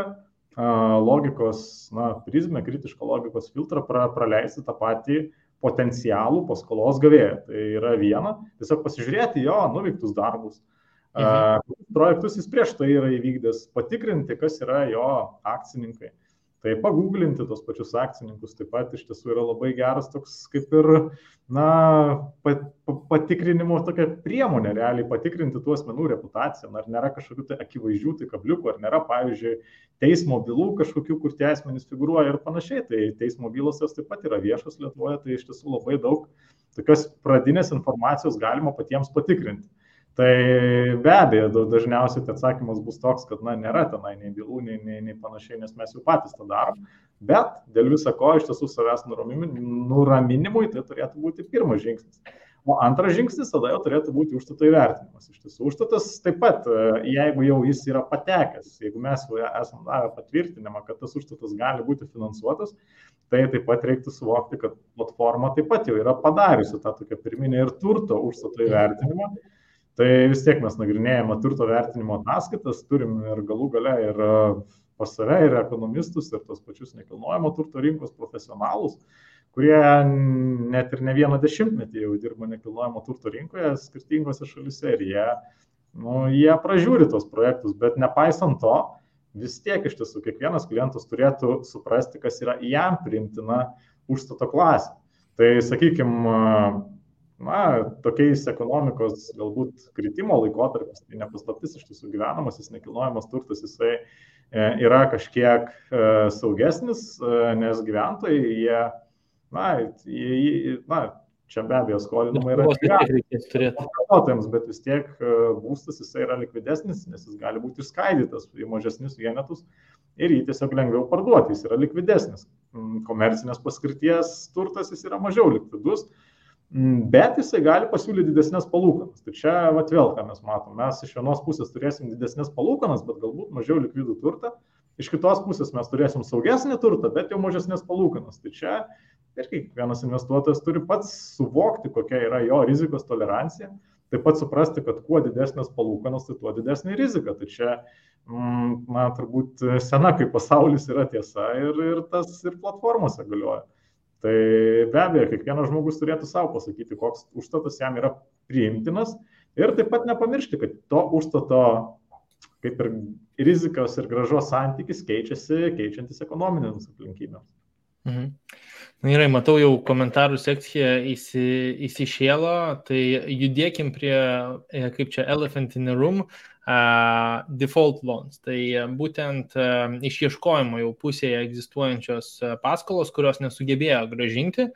logikos, na, prizmę, kritišką logikos filtrą pra, praleisti tą patį potencialų paskolos gavėją. Tai yra viena, tiesiog pasižiūrėti jo nuveiktus darbus, mhm. projektus jis prieš tai yra įvykdęs, patikrinti, kas yra jo akcininkai. Tai paguglinti tos pačius akcininkus taip pat iš tiesų yra labai geras toks kaip ir, na, patikrinimo tokia priemonė, realiai patikrinti tų asmenų reputaciją, ar nėra kažkokių tai akivaizdžių tai kabliukų, ar nėra, pavyzdžiui, teismo bylų kažkokių, kur tie asmenys figuruoja ir panašiai. Tai teismo bylos jos taip pat yra viešos Lietuvoje, tai iš tiesų labai daug tokios pradinės informacijos galima patiems patikrinti. Tai be abejo, dažniausiai tai atsakymas bus toks, kad, na, nėra tenai nei bylų, nei, nei, nei panašiai, nes mes jau patys tą darom. Bet dėl viso ko iš tiesų savęs nuraminimui tai turėtų būti pirmas žingsnis. O antras žingsnis tada jau turėtų būti užstato įvertinimas. Iš tiesų, užstatas taip pat, e, jeigu jau jis yra patekęs, jeigu mes jau esame davę patvirtinimą, kad tas užstatas gali būti finansuotas, tai taip pat reiktų suvokti, kad platforma taip pat jau yra padariusi tą tokią pirminę ir turto užstato įvertinimą. Mhm Tai vis tiek mes nagrinėjame turto vertinimo ataskaitas, turim ir galų gale ir e, pas save, ir ekonomistus, ir tos pačius nekilnojamo turto rinkos profesionalus, kurie net ir ne vieną dešimtmetį jau dirba nekilnojamo turto rinkoje skirtingose šalise ir jie, nu, jie pražiūri tos projektus, bet nepaisant to, vis tiek iš tiesų kiekvienas klientas turėtų suprasti, kas yra jam priimtina užstato klasė. Tai sakykime, na, tokiais ekonomikos galbūt kritimo laikotarpis, tai nepaslaptis iš tiesų gyvenamasis nekilnojamas turtas, jisai e, yra kažkiek e, saugesnis, e, nes gyventojai, jie, na, jie, na čia be abejo skolinimai yra vartotojams, bet vis tiek būstas jisai yra likvidesnis, nes jis gali būti išskaidytas į mažesnius vienetus ir jį tiesiog lengviau parduoti, jis yra likvidesnis. Mm, komercinės paskirties turtas jis yra mažiau likvidus, Mm, bet jisai gali pasiūlyti didesnės palūkanas. Tai čia vat, vėl, ką mes matom, mes iš vienos pusės turėsim didesnės palūkanas, bet galbūt mažiau likvidų turtą, iš kitos pusės mes turėsim saugesnį turtą, bet jau mažesnės palūkanas. Tai čia ir kiekvienas investuotojas turi pats suvokti, kokia yra jo rizikos tolerancija, taip pat suprasti, kad kuo didesnės palūkanos, tai tuo didesnė rizika. Tai čia, mm, na, turbūt sena kaip pasaulis yra tiesa ir, ir tas ir platformose galioja. Tai be abejo, kiekvienas žmogus turėtų savo pasakyti, koks užstatas jam yra priimtinas ir taip pat nepamiršti, kad to užstato kaip ir rizikos ir gražos santykis keičiasi, keičiantis ekonominėms aplinkybėms. Mhm. Na gerai, matau jau komentarų sekciją įsi, įsišėlo, tai judėkim prie, e, kaip čia, Elephant in the Room. uh, default loans. Tai būtent išieškojimo jau pusėje egzistuojančios paskolos, kurios nesugebėjo gražinti.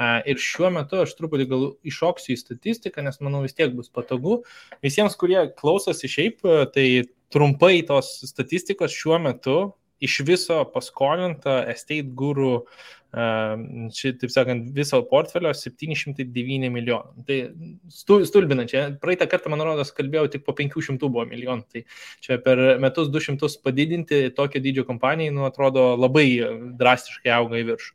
Ir šiuo metu aš truputį gal iššoksiu į statistiką, nes manau vis tiek bus patogu. Visiems, kurie klausosi šiaip, tai trumpai tos statistikos šiuo metu iš viso paskolinta estate guru ši, taip sakant, viso portfelio 709 milijonų. Tai stulbinančia. Praeitą kartą, man rodos, kalbėjau, tik po 500 buvo milijonų. Tai čia per metus 200 padidinti tokio dydžio kompanijai, nu, atrodo, labai drastiškai auga į viršų.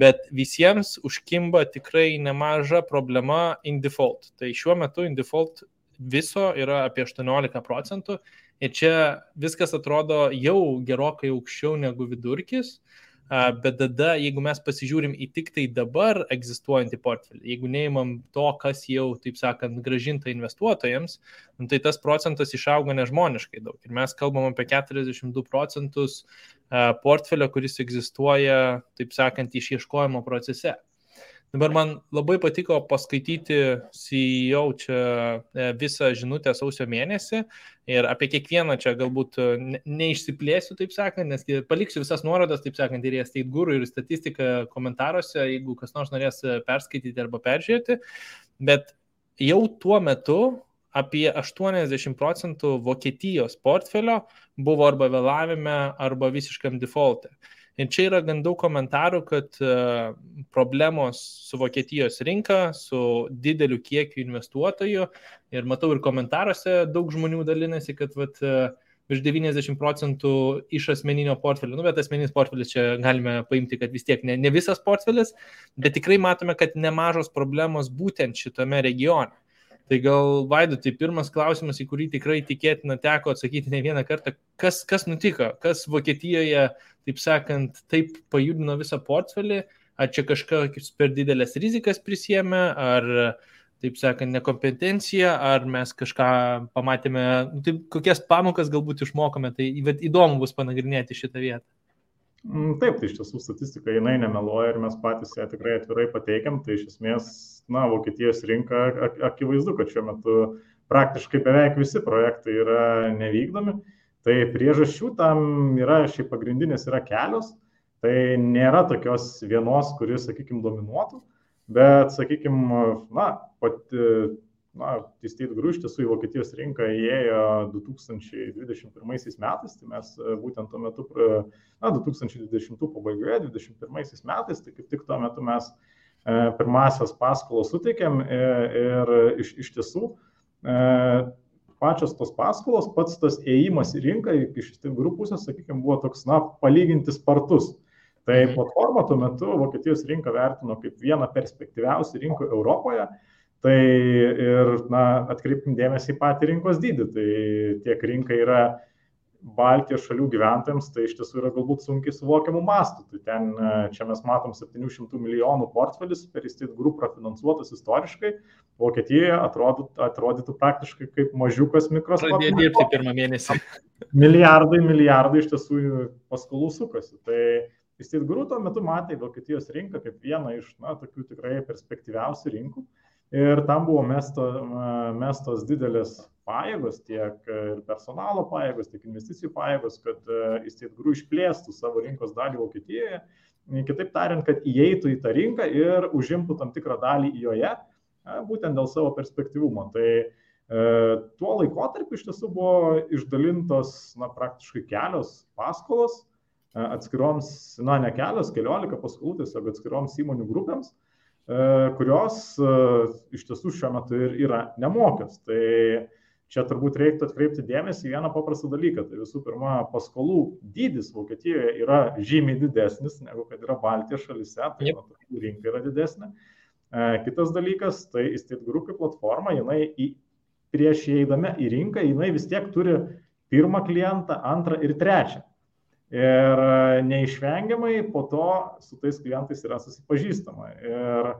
Bet visiems užkimba tikrai nemaža problema in default. Tai šiuo metu in default viso yra apie 18 procentų. Ir čia viskas atrodo jau gerokai aukščiau negu vidurkis. Uh, Bet tada, jeigu mes pasižiūrim į tik tai dabar egzistuojantį portfelį, jeigu neįmam to, kas jau, taip sakant, gražinta investuotojams, nu, tai tas procentas išauga nežmoniškai daug. Ir mes kalbam apie 42 procentus portfelio, kuris egzistuoja, taip sakant, išieškojimo procese. Dabar man labai patiko paskaityti CEO čia e, visą žinutę sausio mėnesį ir apie kiekvieną čia galbūt e, neišsiplėsiu, taip sakant, nes paliksiu visas nuorodas, taip sakant, ir į State Guru ir statistiką komentaruose, jeigu kas nors norės e, perskaityti arba peržiūrėti. Bet jau tuo metu apie 80 procentų Vokietijos portfelio buvo arba vėlavime, arba visiškam default'e. Ir čia yra gan daug komentarų, kad uh, problemos su Vokietijos rinka, su dideliu kiekiu investuotojų. Ir matau ir komentaruose daug žmonių dalinasi, kad vat, uh, virš 90 procentų iš asmeninio portfelio, nu, bet asmeninis portfelis čia galime paimti, kad vis tiek ne, ne visas portfelis, bet tikrai matome, kad nemažos problemos būtent šitame regione. Tai gal Vaidu, tai pirmas klausimas, į kurį tikrai tikėtina teko atsakyti ne vieną kartą, kas, kas nutiko, kas Vokietijoje, taip sakant, taip pajudino visą portfelį, ar čia kažkokius per didelės rizikas prisėmė, ar, taip sakant, nekompetencija, ar mes kažką pamatėme, nu, tai kokias pamokas galbūt išmokome, tai įdomu bus panagrinėti šitą vietą. Mm, taip, tai iš tiesų statistika jinai nemeluoja ir mes patys ją tikrai atvirai pateikiam. Tai iš esmės, na, Vokietijos rinka akivaizdu, kad šiuo metu praktiškai beveik visi projektai yra nevykdomi. Tai priežasčių tam yra, šiaip pagrindinės yra kelios. Tai nėra tokios vienos, kuris, sakykime, dominuotų, bet, sakykime, na, pati na, Teistate Guru iš tiesų į Vokietijos rinką įėjo 2021 metais, tai mes e, būtent tuo metu, na, 2020 pabaigoje, 2021 metais, tai kaip tik tuo metu mes e, pirmasias paskolas suteikėm e, ir iš, iš tiesų pačios tos paskolos, pats tas įėjimas į rinką iš Guru pusės, sakykime, buvo toks, na, palyginti spartus. Tai mhm. platforma tuo metu Vokietijos rinką vertino kaip vieną perspektyviausių rinkų Europoje. Tai ir, na, atkreipkim dėmesį į patį rinkos dydį. Tai tiek rinka yra Baltijos šalių gyventojams, tai iš tiesų yra galbūt sunkiai suvokiamų mastų. Tai ten, čia mes matom 700 milijonų portfelis per įstit grupą finansuotas istoriškai. Vokietijoje atrodytų, atrodytų praktiškai kaip mažiukas mikroskopas. Pradėjo dirbti pirmą mėnesį. Milijardai, milijardai iš tiesų paskolų sukasi. Tai įstit grupą tuo metu matė Vokietijos rinką kaip vieną iš, na, tokių tikrai perspektyviausių rinkų. Ir tam buvo mesto, mestos didelės pajėgos, tiek ir personalo pajėgos, tiek investicijų pajėgos, kad Estate Group išplėstų savo rinkos dalį Vokietijoje. Kitaip tariant, kad įeitų į tą rinką ir užimtų tam tikrą dalį joje, būtent dėl savo perspektyvumo. Tai e, tuo laikotarpiu iš tiesų buvo išdalintos na, praktiškai kelios paskolos atskiroms, na ne kelios, keliolika paskolų tiesiog atskiroms įmonių grupėms E, kurios e, iš tiesų šiuo metu ir yra nemokios. Tai čia turbūt reiktų atkreipti dėmesį į vieną paprastą dalyką. Tai visų pirma, paskolų dydis Vokietijoje yra žymiai didesnis negu kad yra Baltijos šalise, tai yep. rinka yra didesnė. E, kitas dalykas, tai Estate Group platforma, jinai į, prieš įeidame į rinką, jinai vis tiek turi pirmą klientą, antrą ir trečią. Ir neišvengiamai po to su tais klientais yra susipažįstama. Ir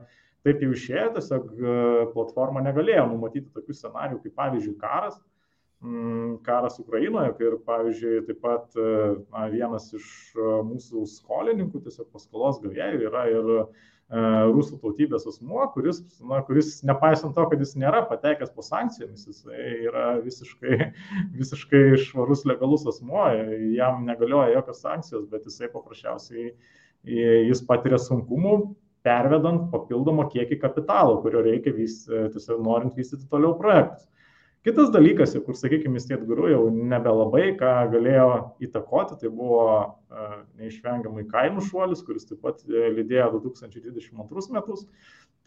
taip jau išėjo, tiesiog e, platforma negalėjo numatyti tokių scenarių, kaip pavyzdžiui karas, mm, karas Ukrainoje, ir pavyzdžiui taip pat e, na, vienas iš e, mūsų skolininkų, tiesiog paskolos gavėjų yra ir rusų tautybės asmuo, kuris, na, kuris nepaisant to, kad jis nėra patekęs po sankcijomis, jis yra visiškai, (laughs) visiškai švarus legalus asmuo, jam negalioja jokios sankcijos, bet jisai paprasčiausiai jis patiria sunkumų pervedant papildomą kiekį kapitalo, kurio reikia vis, tiesiog norint vystyti toliau projektus. Kitas dalykas, kur, sakykime, State Guru jau nebelabai ką galėjo įtakoti, tai buvo neišvengiamai kainų šuolis, kuris taip pat e, lydėjo 2022 metus.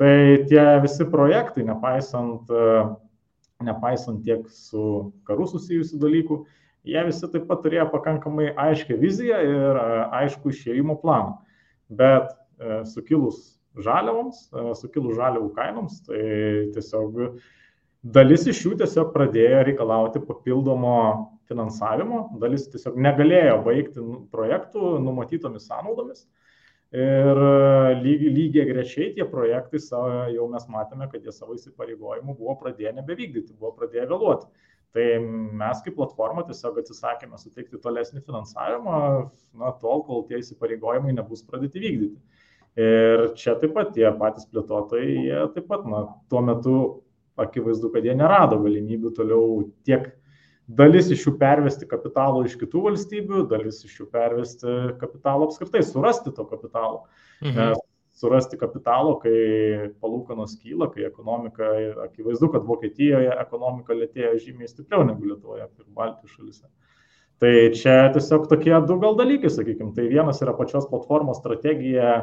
Tai tie visi projektai, nepaisant, nepaisant tiek su karu susijusių dalykų, jie visi taip pat turėjo pakankamai aiškę viziją ir aišku išėjimo planą. Bet e, sukilus žaliavoms, e, sukilus žaliavų kainoms, tai tiesiog Dalis iš jų tiesiog pradėjo reikalauti papildomo finansavimo, dalis tiesiog negalėjo baigti projektų numatytomis sąnaudomis. Ir lygiai, lygiai grečiai tie projektai savo, jau mes matėme, kad jie savo įsipareigojimų buvo pradėję nebevykdyti, buvo pradėję vėluoti. Tai mes kaip platforma tiesiog atsisakėme suteikti tolesnį finansavimą, na, tol, kol tie įsipareigojimai nebus pradėti vykdyti. Ir čia taip pat tie patys plėtotojai, jie taip pat, na, tuo metu akivaizdu, kad jie nerado galimybių toliau tiek dalis iš jų pervesti kapitalo iš kitų valstybių, dalis iš jų pervesti kapitalo apskritai, surasti to kapitalo. Mhm. Surasti kapitalo, kai palūkanos kyla, kai ekonomika, akivaizdu, kad Vokietijoje ekonomika lėtėja žymiai stipriau negu Lietuvoje ir Baltijos šalise. Tai čia tiesiog tokie du gal dalykai, sakykime. Tai vienas yra pačios platformos strategija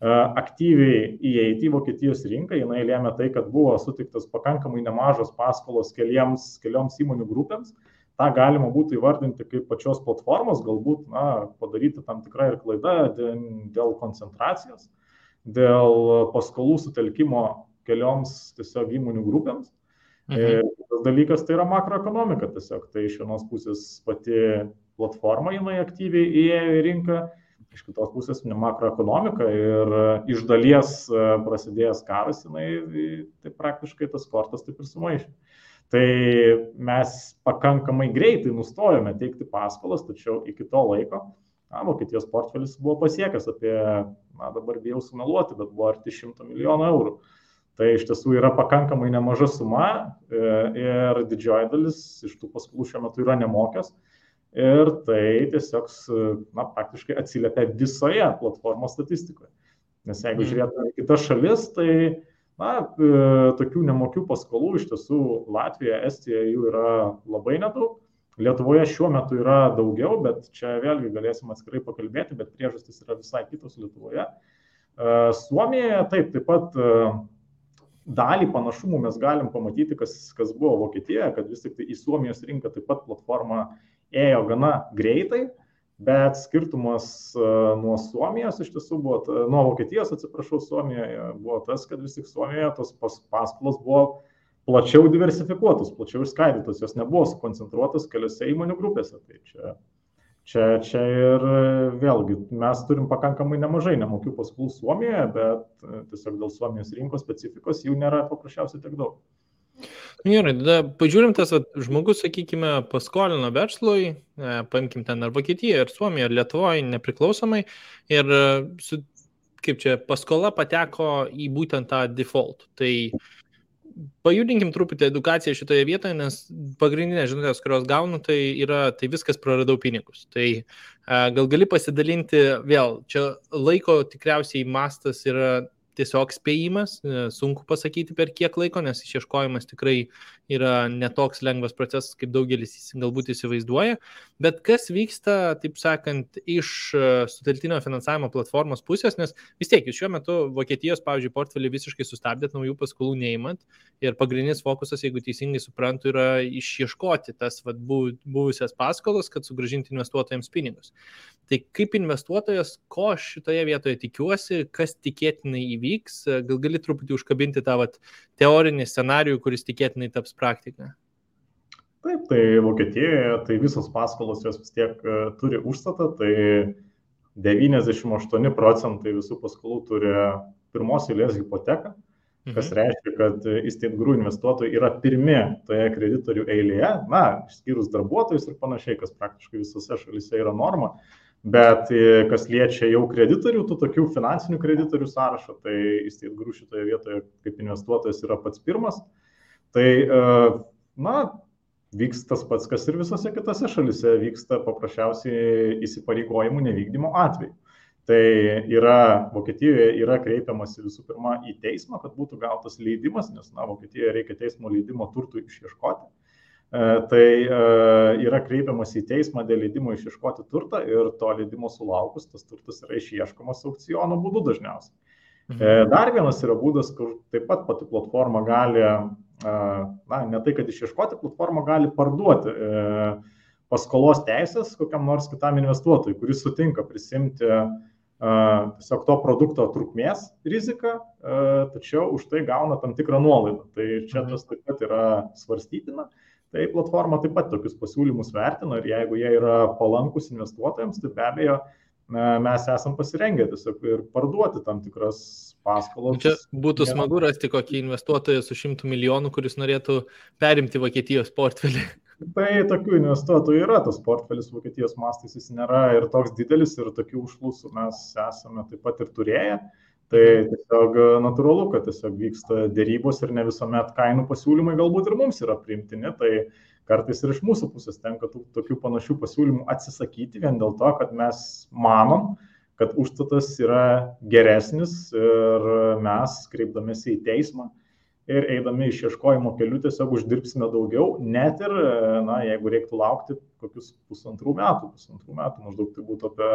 aktyviai įeiti į Vokietijos rinką, jinai lėmė tai, kad buvo sutiktas pakankamai nemažos paskolos keliems, kelioms įmonių grupėms. Ta galima būtų įvardinti kaip pačios platformos, galbūt na, padaryti tam tikrą ir klaidą dėl koncentracijos, dėl paskolų sutelkimo kelioms tiesiog įmonių grupėms. Mhm. Ir tas dalykas tai yra makroekonomika tiesiog. Tai iš vienos pusės pati platforma jinai aktyviai įėjo į rinką, iš kitos pusės makroekonomika ir e, iš dalies e, prasidėjęs karas, jinai tai praktiškai tas kortas taip ir sumaišė. Tai mes pakankamai greitai nustojome teikti paskolas, tačiau iki to laiko na, Vokietijos portfelis buvo pasiekęs apie, na dabar bijau sumeluoti, bet buvo arti 100 milijonų eurų. Tai iš tiesų yra pakankamai nemaža suma e, ir didžioji dalis iš tų paskolų šiuo metu yra nemokęs ir tai tiesiog na, praktiškai atsiliepia visoje platformos statistikoje. Nes jeigu mm. žiūrėtume į kitas šalis, tai na, e, tokių nemokių paskolų iš tiesų Latvija, Estija jų yra labai nedaug. Lietuvoje šiuo metu yra daugiau, bet čia vėlgi galėsim atskirai pakalbėti, bet priežastys yra visai kitos Lietuvoje. E, Suomijoje taip, taip pat e, dalį panašumų mes galim pamatyti, kas, kas buvo Vokietijoje, kad vis tik tai į Suomijos rinką taip pat platforma ėjo gana greitai, bet skirtumas e, nuo Suomijos iš tiesų buvo, nuo Vokietijos, atsiprašau, Suomijoje buvo tas, kad vis tik Suomijoje tos paskolos buvo plačiau diversifikuotos, plačiau išskaidytos, jos nebuvo sukoncentruotos keliose įmonių grupėse. Tai čia, čia, čia ir vėlgi mes turim pakankamai nemažai nemokių paskolų Suomijoje, bet e, tiesiog dėl Suomijos rinkos specifikos jų nėra paprasčiausiai tiek daug. Nu gerai, tada pažiūrim tas at, žmogus, sakykime, paskolino verslui, e, paimkim ten ar Vokietiją, ar Suomiją, ar Lietuvoje, nepriklausomai, ir e, su, kaip čia, paskola pateko į būtent tą default. Tai pajudinkim truputį edukaciją šitoje vietoje, nes pagrindinės žinutės, kurios gaunu, tai yra, tai viskas praradau pinigus. Tai e, gal gali pasidalinti vėl, čia laiko tikriausiai mastas yra tiesiog spėjimas, e, sunku pasakyti per kiek laiko, nes išieškojimas tikrai yra netoks lengvas procesas, kaip daugelis galbūt įsivaizduoja. Bet kas vyksta, taip sakant, iš e, suteltinio finansavimo platformos pusės, nes vis tiek jūs šiuo metu Vokietijos, pavyzdžiui, portfelį visiškai sustabdėt, naujų paskolų neįmant ir pagrindinis fokusas, jeigu teisingai suprantu, yra išieškoti tas vat, buvusias paskolas, kad sugražinti investuotojams pinigus. Tai kaip investuotojas, ko šitoje vietoje tikiuosi, kas tikėtinai įvyks, gal gali truputį užkabinti tą vat, teorinį scenarių, kuris tikėtinai taps praktika? Taip, tai Vokietijoje tai visos paskolos jos vis tiek e, turi užstatą, tai 98 procentai visų paskolų turi pirmos eilės hipoteką, kas mhm. reiškia, kad įsteigų investuotojai yra pirmi toje kreditorių eilėje, na, išskyrus darbuotojus ir panašiai, kas praktiškai visose šalise yra norma. Bet e, kas liečia jau kreditorių, tų tokių finansinių kreditorių sąrašą, tai Group šitoje vietoje kaip investuotojas yra pats pirmas. Tai, e, na, vyks tas pats, kas ir visose kitose šalise vyksta paprasčiausiai įsipareigojimų nevykdymo atveju. Tai yra, Vokietijoje yra kreipiamasi visų pirma į teismą, kad būtų gautas leidimas, nes, na, Vokietijoje reikia teismo leidimo turtų išieškoti. E, tai e, yra kreipiamas į teismą dėl leidimo išieškoti turtą ir to leidimo sulaukus tas turtas yra išieškomas aukciono būdu dažniausiai. Mhm. E, dar vienas yra būdas, kur taip pat pati platforma gali, na, ne tai, kad išieškoti, platforma gali parduoti paskolos teisės kokiam nors kitam investuotojui, kuris sutinka prisimti tiesiog to produkto trukmės riziką, tačiau už tai gauna tam tikrą nuolaidą. Tai čia mhm. tas taip pat yra svarstytina. Tai platforma taip pat tokius pasiūlymus vertina ir jeigu jie yra palankus investuotojams, tai be abejo mes esam pasirengę tiesiog ir parduoti tam tikras paskolas. Čia būtų smagu rasti kokį investuotoją su šimtų milijonų, kuris norėtų perimti Vokietijos portfelį. Tai tokių investuotojų yra, tas portfelis Vokietijos mastais jis nėra ir toks didelis ir tokių užklausų mes esame taip pat ir turėję. Tai tiesiog e, natūralu, kad tiesiog vyksta dėrybos ir ne visuomet kainų pasiūlymai galbūt ir mums yra priimtini, tai kartais ir iš mūsų pusės tenka tokių panašių pasiūlymų atsisakyti vien dėl to, kad mes manom, kad užstatas yra geresnis ir mes, kreipdamėsi į teismą ir eidami išieškojimo keliu, tiesiog uždirbsime daugiau, net ir, na, jeigu reiktų laukti kokius pusantrų metų, pusantrų metų maždaug tai būtų apie,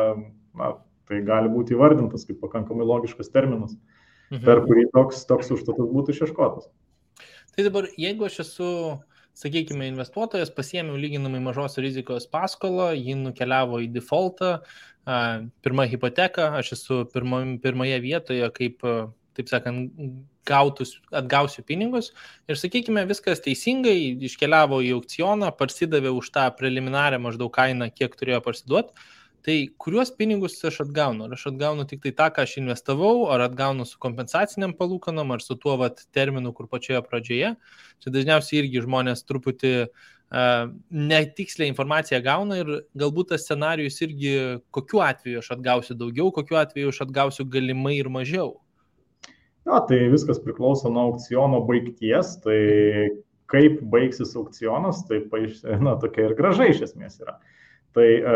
na, Tai gali būti įvardintas kaip pakankamai logiškas terminas, mhm. per kurį toks, toks užstatas būtų išieškotas. Tai dabar, jeigu aš esu, sakykime, investuotojas, pasiėmiau lyginamai mažos rizikos paskolą, ji nukeliavo į defaultą, pirmą hipoteką, aš esu pirmo, pirmoje vietoje kaip, taip sakant, gautus, atgausiu pinigus ir, sakykime, viskas teisingai, iškeliavo į aukcioną, parsidavė už tą preliminarią maždaug kainą, kiek turėjo parsiduoti Tai kuriuos pinigus aš atgaunu? Ar aš atgaunu tik tai tą, ką aš investavau, ar atgaunu su kompensaciniam palūkanom, ar su tuo vat, terminu, kur pačioje pradžioje. Čia dažniausiai irgi žmonės truputį uh, netikslę informaciją gauna ir galbūt tas scenarius irgi, kokiu atveju aš atgausiu daugiau, kokiu atveju aš atgausiu galimai ir mažiau. Na, tai viskas priklauso nuo aukciono baigties, tai kaip baigsis aukcionas, tai na, tokia ir graža iš esmės yra. Uh, Tai e,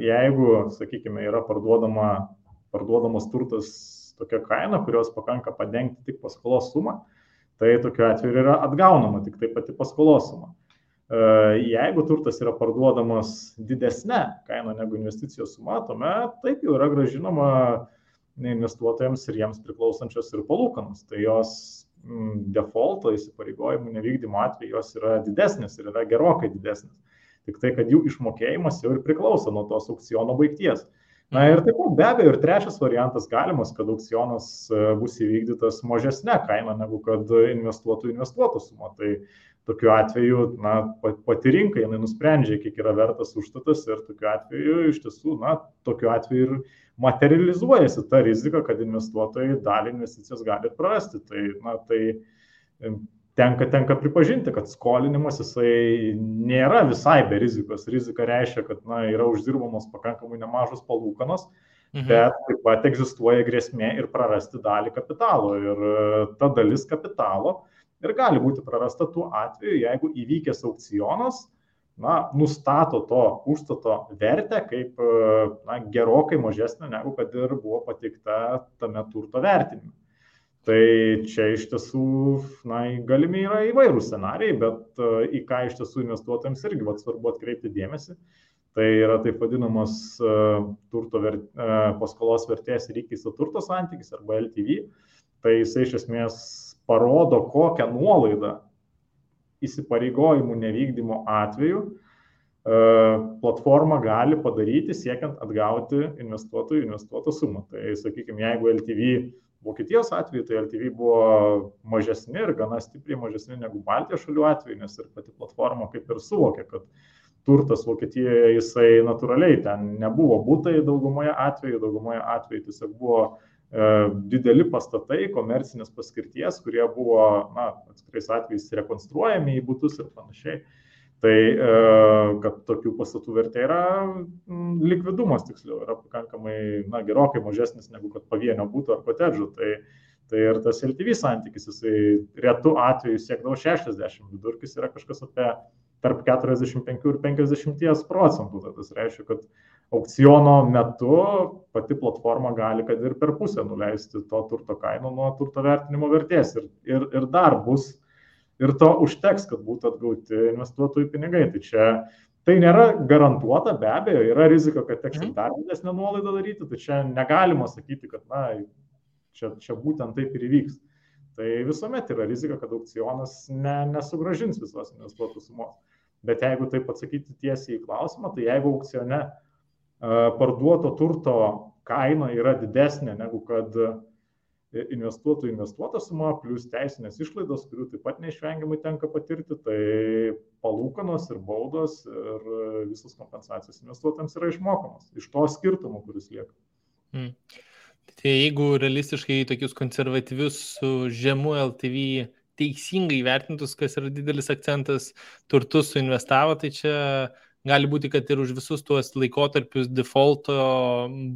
jeigu, sakykime, yra parduodama, parduodamas turtas tokia kaina, kurios pakanka padengti tik paskolos sumą, tai tokiu atveju yra atgaunama tik tai pati paskolos suma. E, jeigu turtas yra parduodamas didesnė kaina negu investicijos suma, tuomet taip jau yra gražinama investuotojams ir jiems priklausančios ir palūkanos. Tai jos defaulto įsipareigojimų nevykdymo atveju jos yra didesnės ir yra gerokai didesnės tik tai, kad jų išmokėjimas jau ir priklauso nuo tos aukciono baigties. Na ir taip pat be abejo ir trečias variantas galimas, kad aukcionas e, bus įvykdytas mažesnė kaina negu kad investuotų investuotų suma. Tai tokiu atveju, na, pati rinka, jinai nusprendžia, kiek yra vertas užstatas ir tokiu atveju iš tiesų, na, tokiu atveju ir materializuojasi ta rizika, kad investuotojai dalį investicijos gali prarasti. Tai, na, tai tenka, tenka pripažinti, kad skolinimas jisai nėra visai be rizikos. Rizika reiškia, kad na, yra uždirbamos pakankamai nemažos palūkanos, mhm. bet taip pat egzistuoja grėsmė ir prarasti dalį kapitalo. Ir e, ta dalis kapitalo ir gali būti prarasta tuo atveju, jeigu įvykęs aukcionas na, nustato to užstato vertę kaip e, na, gerokai mažesnė negu kad ir buvo pateikta tame turto vertinime. Tai čia iš tiesų, na, galimi yra įvairūs scenarijai, bet uh, į ką iš tiesų investuotojams irgi vat, svarbu atkreipti dėmesį. Tai yra taip vadinamas uh, turto ver, uh, paskolos vertės ir įkeisto turto santykis arba LTV. Tai jisai iš esmės parodo, kokią nuolaidą įsipareigojimų nevykdymo atveju platforma gali padaryti siekiant atgauti investuotojų investuotą sumą. Tai sakykime, jeigu LTV Vokietijos atveju tai LTV buvo mažesni ir gana stipriai mažesni negu Baltijos šalių atveju, nes ir pati platforma kaip ir suvokė, kad turtas Vokietijoje jisai natūraliai ten nebuvo būtai daugumoje atveju, daugumoje atveju tiesiog buvo e, dideli pastatai komercinės paskirties, kurie buvo, na, atskirais atvejais rekonstruojami į būtus ir panašiai. Tai kad tokių pastatų vertė yra, likvidumas tiksliau, yra pakankamai na, gerokai mažesnis negu kad pavienio būtų ar kotedžų. Tai, tai ir tas LTV santykis, jisai retų atveju siekdavo 60, vidurkis yra kažkas apie tarp 45 ir 50 procentų. Tai tas reiškia, kad aukciono metu pati platforma gali, kad ir per pusę nuleisti to turto kainų nuo turto vertinimo vertės. Ir, ir, ir dar bus, ir to užteks, kad būtų atgauti investuotojų pinigai. Tai čia tai nėra garantuota, be abejo, yra rizika, kad teks ir mhm. dar didesnę nuolaidą daryti, tai čia negalima sakyti, kad na, čia, čia būtent taip ir įvyks. Tai visuomet yra rizika, kad aukcionas ne, nesugražins visos investuotų sumos. Bet jeigu taip atsakyti tiesiai į klausimą, tai jeigu aukcione parduoto turto kaina yra didesnė negu kad investuotojų investuota suma, plus teisinės išlaidos, kurių taip pat neišvengiamai tenka patirti, tai palūkanos ir baudos ir visos kompensacijos investuotojams yra išmokamos iš to skirtumo, kuris lieka. Hmm. Tai jeigu realistiškai tokius konservatyvius su žemu LTV teisingai vertintus, kas yra didelis akcentas, turtus suinvestavo, tai čia uh, gali būti, kad ir už visus tuos laikotarpius defaulto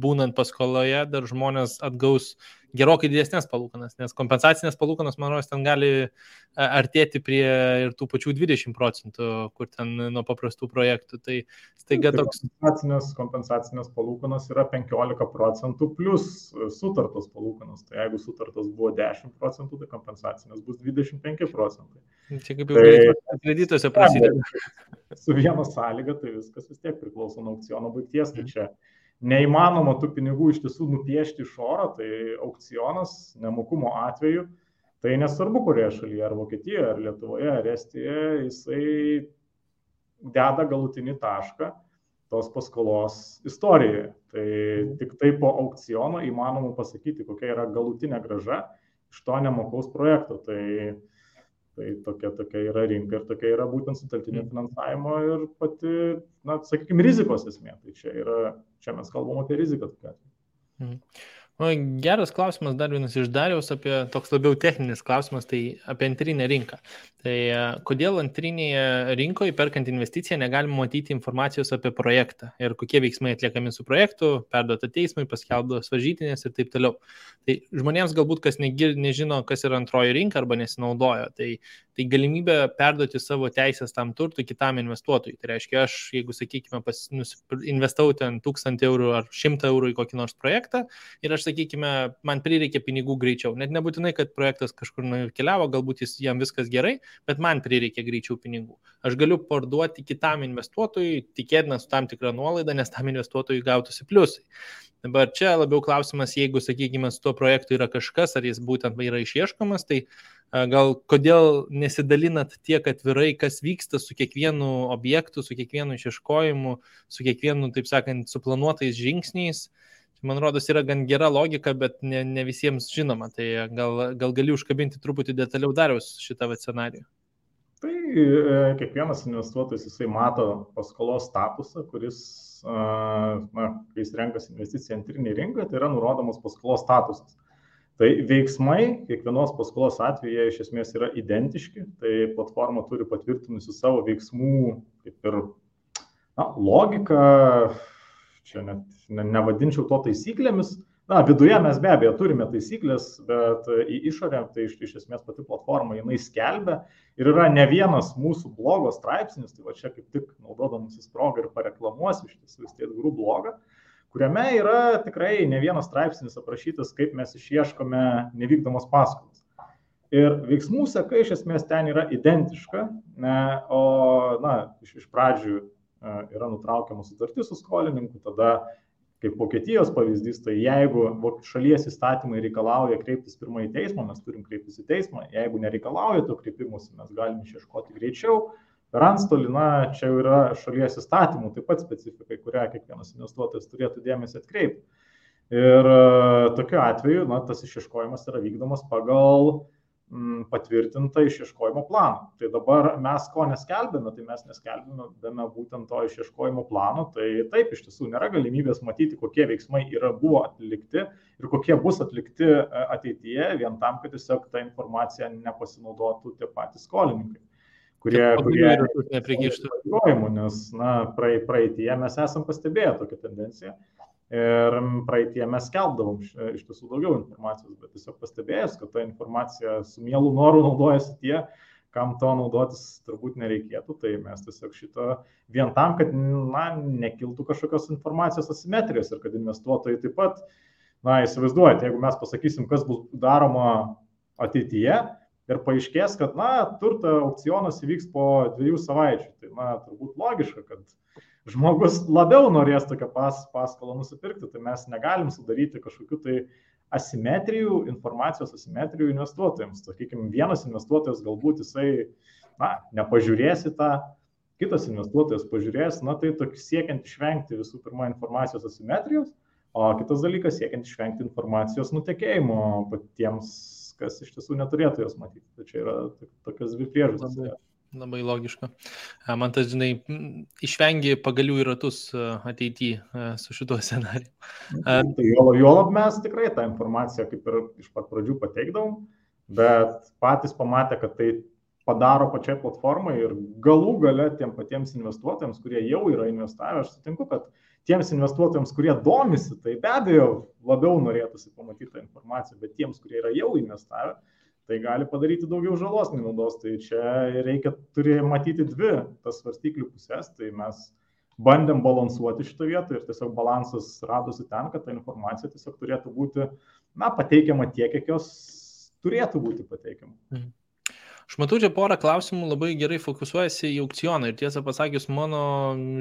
būnant paskoloje dar žmonės atgaus gerokai didesnės palūkanas, nes kompensacinės palūkanas, man rodos, ten gali artėti prie ir tų pačių 20 procentų, kur ten nuo paprastų projektų. Tai staiga tai toks. Kompensacinės, kompensacinės palūkanas yra 15 procentų plus sutartos palūkanas. Tai jeigu sutartos buvo 10 procentų, tai kompensacinės bus 25 procentai. Čia kaip jau tai, kredituose prasideda. Su viena sąlyga, tai viskas vis tiek priklauso nuo aukciono baigties. Tai čia neįmanoma tų pinigų iš tiesų nupiešti iš oro, tai aukcionas nemokumo atveju, tai nesvarbu kurioje šalyje, ar Vokietijoje, ar Lietuvoje, ar Estijoje, jisai deda galutinį tašką tos paskolos istorijoje. Tai tik tai po aukciono įmanoma pasakyti, kokia yra galutinė graža iš to nemokaus projekto. Tai Tai tokia, tokia yra rinka ir tokia yra būtent sutelktinio mm. finansavimo ir pati, na, sakykime, rizikos esmė. Tai čia, yra, čia mes kalbam apie riziką. Mm. O, geras klausimas, dar vienas iš Dariaus apie toks labiau techninis klausimas, tai apie antrinę rinką. Tai e, kodėl antrinėje rinkoje, perkant investiciją, negalima matyti informacijos apie projektą ir kokie veiksmai atliekami su projektu, perduota teismui, paskelbtos varžytinės ir taip toliau. Tai žmonėms galbūt, kas negir, nežino, kas yra antroji rinka arba nesinaudojo, tai, tai galimybė perduoti savo teisės tam turtui kitam investuotojui. Tai reiškia, aš, jeigu, sakykime, pas, investavau ten 1000 eurų ar 100 eurų į kokį nors projektą ir aš sakykime, man prireikė pinigų greičiau. Net nebūtinai, kad projektas kažkur nukeliavo, galbūt jis, jam viskas gerai, bet man prireikė greičiau pinigų. Aš galiu parduoti kitam investuotojui, tikėtina su tam tikra nuolaida, nes tam investuotojui gautųsi pliusai. Dabar čia labiau klausimas, jeigu, sakykime, su tuo projektu yra kažkas, ar jis būtent yra išieškomas, tai gal kodėl nesidalinat tiek atvirai, kas vyksta su kiekvienu objektu, su kiekvienu išieškojimu, su kiekvienu, taip sakant, suplanuotais žingsniais, man rodos, yra gan gera logika, bet ne, ne visiems žinoma. Tai gal, gal gali užkabinti truputį detaliau dariaus šitą scenarijų. Tai e, kiekvienas investuotojas jisai mato paskolos statusą, kuris, na, kai jis renkasi investiciją antrinį rinką, tai yra nurodomas paskolos statusas. Tai veiksmai kiekvienos paskolos atveju jie iš esmės yra identiški, tai platforma turi patvirtinusi savo veiksmų kaip ir na, logiką, čia net ne, nevadinčiau to taisyklėmis. Na, viduje mes be abejo turime taisyklės, bet į išorę tai iš, iš esmės pati platforma jinai skelbia ir yra ne vienas mūsų blogo straipsnis, tai va čia kaip tik naudodamasis progą ir pareklamuosiu iš tiesų State Group blogą, kuriame yra tikrai ne vienas straipsnis aprašytas, kaip mes išieškome nevykdomas paskolas. Ir veiksmų seka iš esmės ten yra identiška, ne, o na, iš, iš pradžių yra nutraukiama sutartis su skolininku, tada kaip Vokietijos pavyzdys, tai jeigu šalies įstatymai reikalauja kreiptis pirmą į teismą, mes turim kreiptis į teismą, jeigu nereikalauja to kreipimusi, mes galime išieškoti greičiau. Per antstolį, na, čia jau yra šalies įstatymų taip pat specifika, kurią kiekvienas investuotojas turėtų dėmesį atkreipti. Ir tokiu atveju, na, tas išieškojimas yra vykdomas pagal uh, Mm, patvirtintą išieškojimo planą. Tai dabar mes ko neskelbėme, tai mes neskelbėme būtent to išieškojimo plano, tai taip iš tiesų nėra galimybės matyti, kokie veiksmai yra buvo atlikti ir kokie bus atlikti e, ateityje, vien tam, kad tiesiog tą informaciją nepasinaudotų tie patys skolininkai. Kurie... kurie neprikištų. Nes, na, praeitie mes esam pastebėję tokią tendenciją. Ir praeitie mes skelbdavom iš tiesų daugiau informacijos, bet tiesiog pastebėjęs, kad ta informacija su mielu noru (laughs) naudojasi tie, kam to naudotis turbūt nereikėtų, tai mes tiesiog šito vien tam, kad na, nekiltų kažkokios informacijos asimetrijos ir kad investuotojai taip pat, na, įsivaizduojate, jeigu mes pasakysim, kas bus daroma ateityje ir paaiškės, kad, na, turto aukcionas įvyks po dviejų savaičių, tai, na, turbūt logiška, kad žmogus labiau norės tokią pas, paskolą nusipirkti, tai mes negalim sudaryti kažkokiu tai asimetrijų, informacijos asimetrijų investuotojams. Sakykime, vienas investuotojas galbūt jisai, na, nepažiūrės į tą, kitas investuotojas pažiūrės, na, tai toks siekiant išvengti visų pirma informacijos asimetrijos, o kitas dalykas siekiant išvengti informacijos nutekėjimo patiems, kas iš tiesų neturėtų jos matyti. Tai čia yra tokios dvi priežastys. Labai logiška. Man tas, žinai, išvengi pagalių į ratus ateityje su šituo scenariu. Tai juolab mes tikrai tą informaciją kaip ir iš pat pradžių pateikdavom, bet patys pamatė, kad tai padaro pačiai platformai ir galų gale tiem patiems investuotojams, kurie jau yra investavę, aš sutinku, kad tiems investuotojams, kurie domisi, tai be abejo labiau norėtųsi pamatyti tą informaciją, bet tiems, kurie yra jau investavę, tai gali padaryti daugiau žalos nei naudos. Tai čia reikia turi matyti dvi tas svarstyklių pusės. Tai mes bandėm balansuoti šitą vietą ir tiesiog balansas radosi ten, kad ta informacija tiesiog turėtų būti, na, pateikiama tiek, kiek jos turėtų būti pateikiama. Mhm. Aš matau, čia porą klausimų labai gerai fokusuojasi į aukcioną ir tiesą pasakius, mano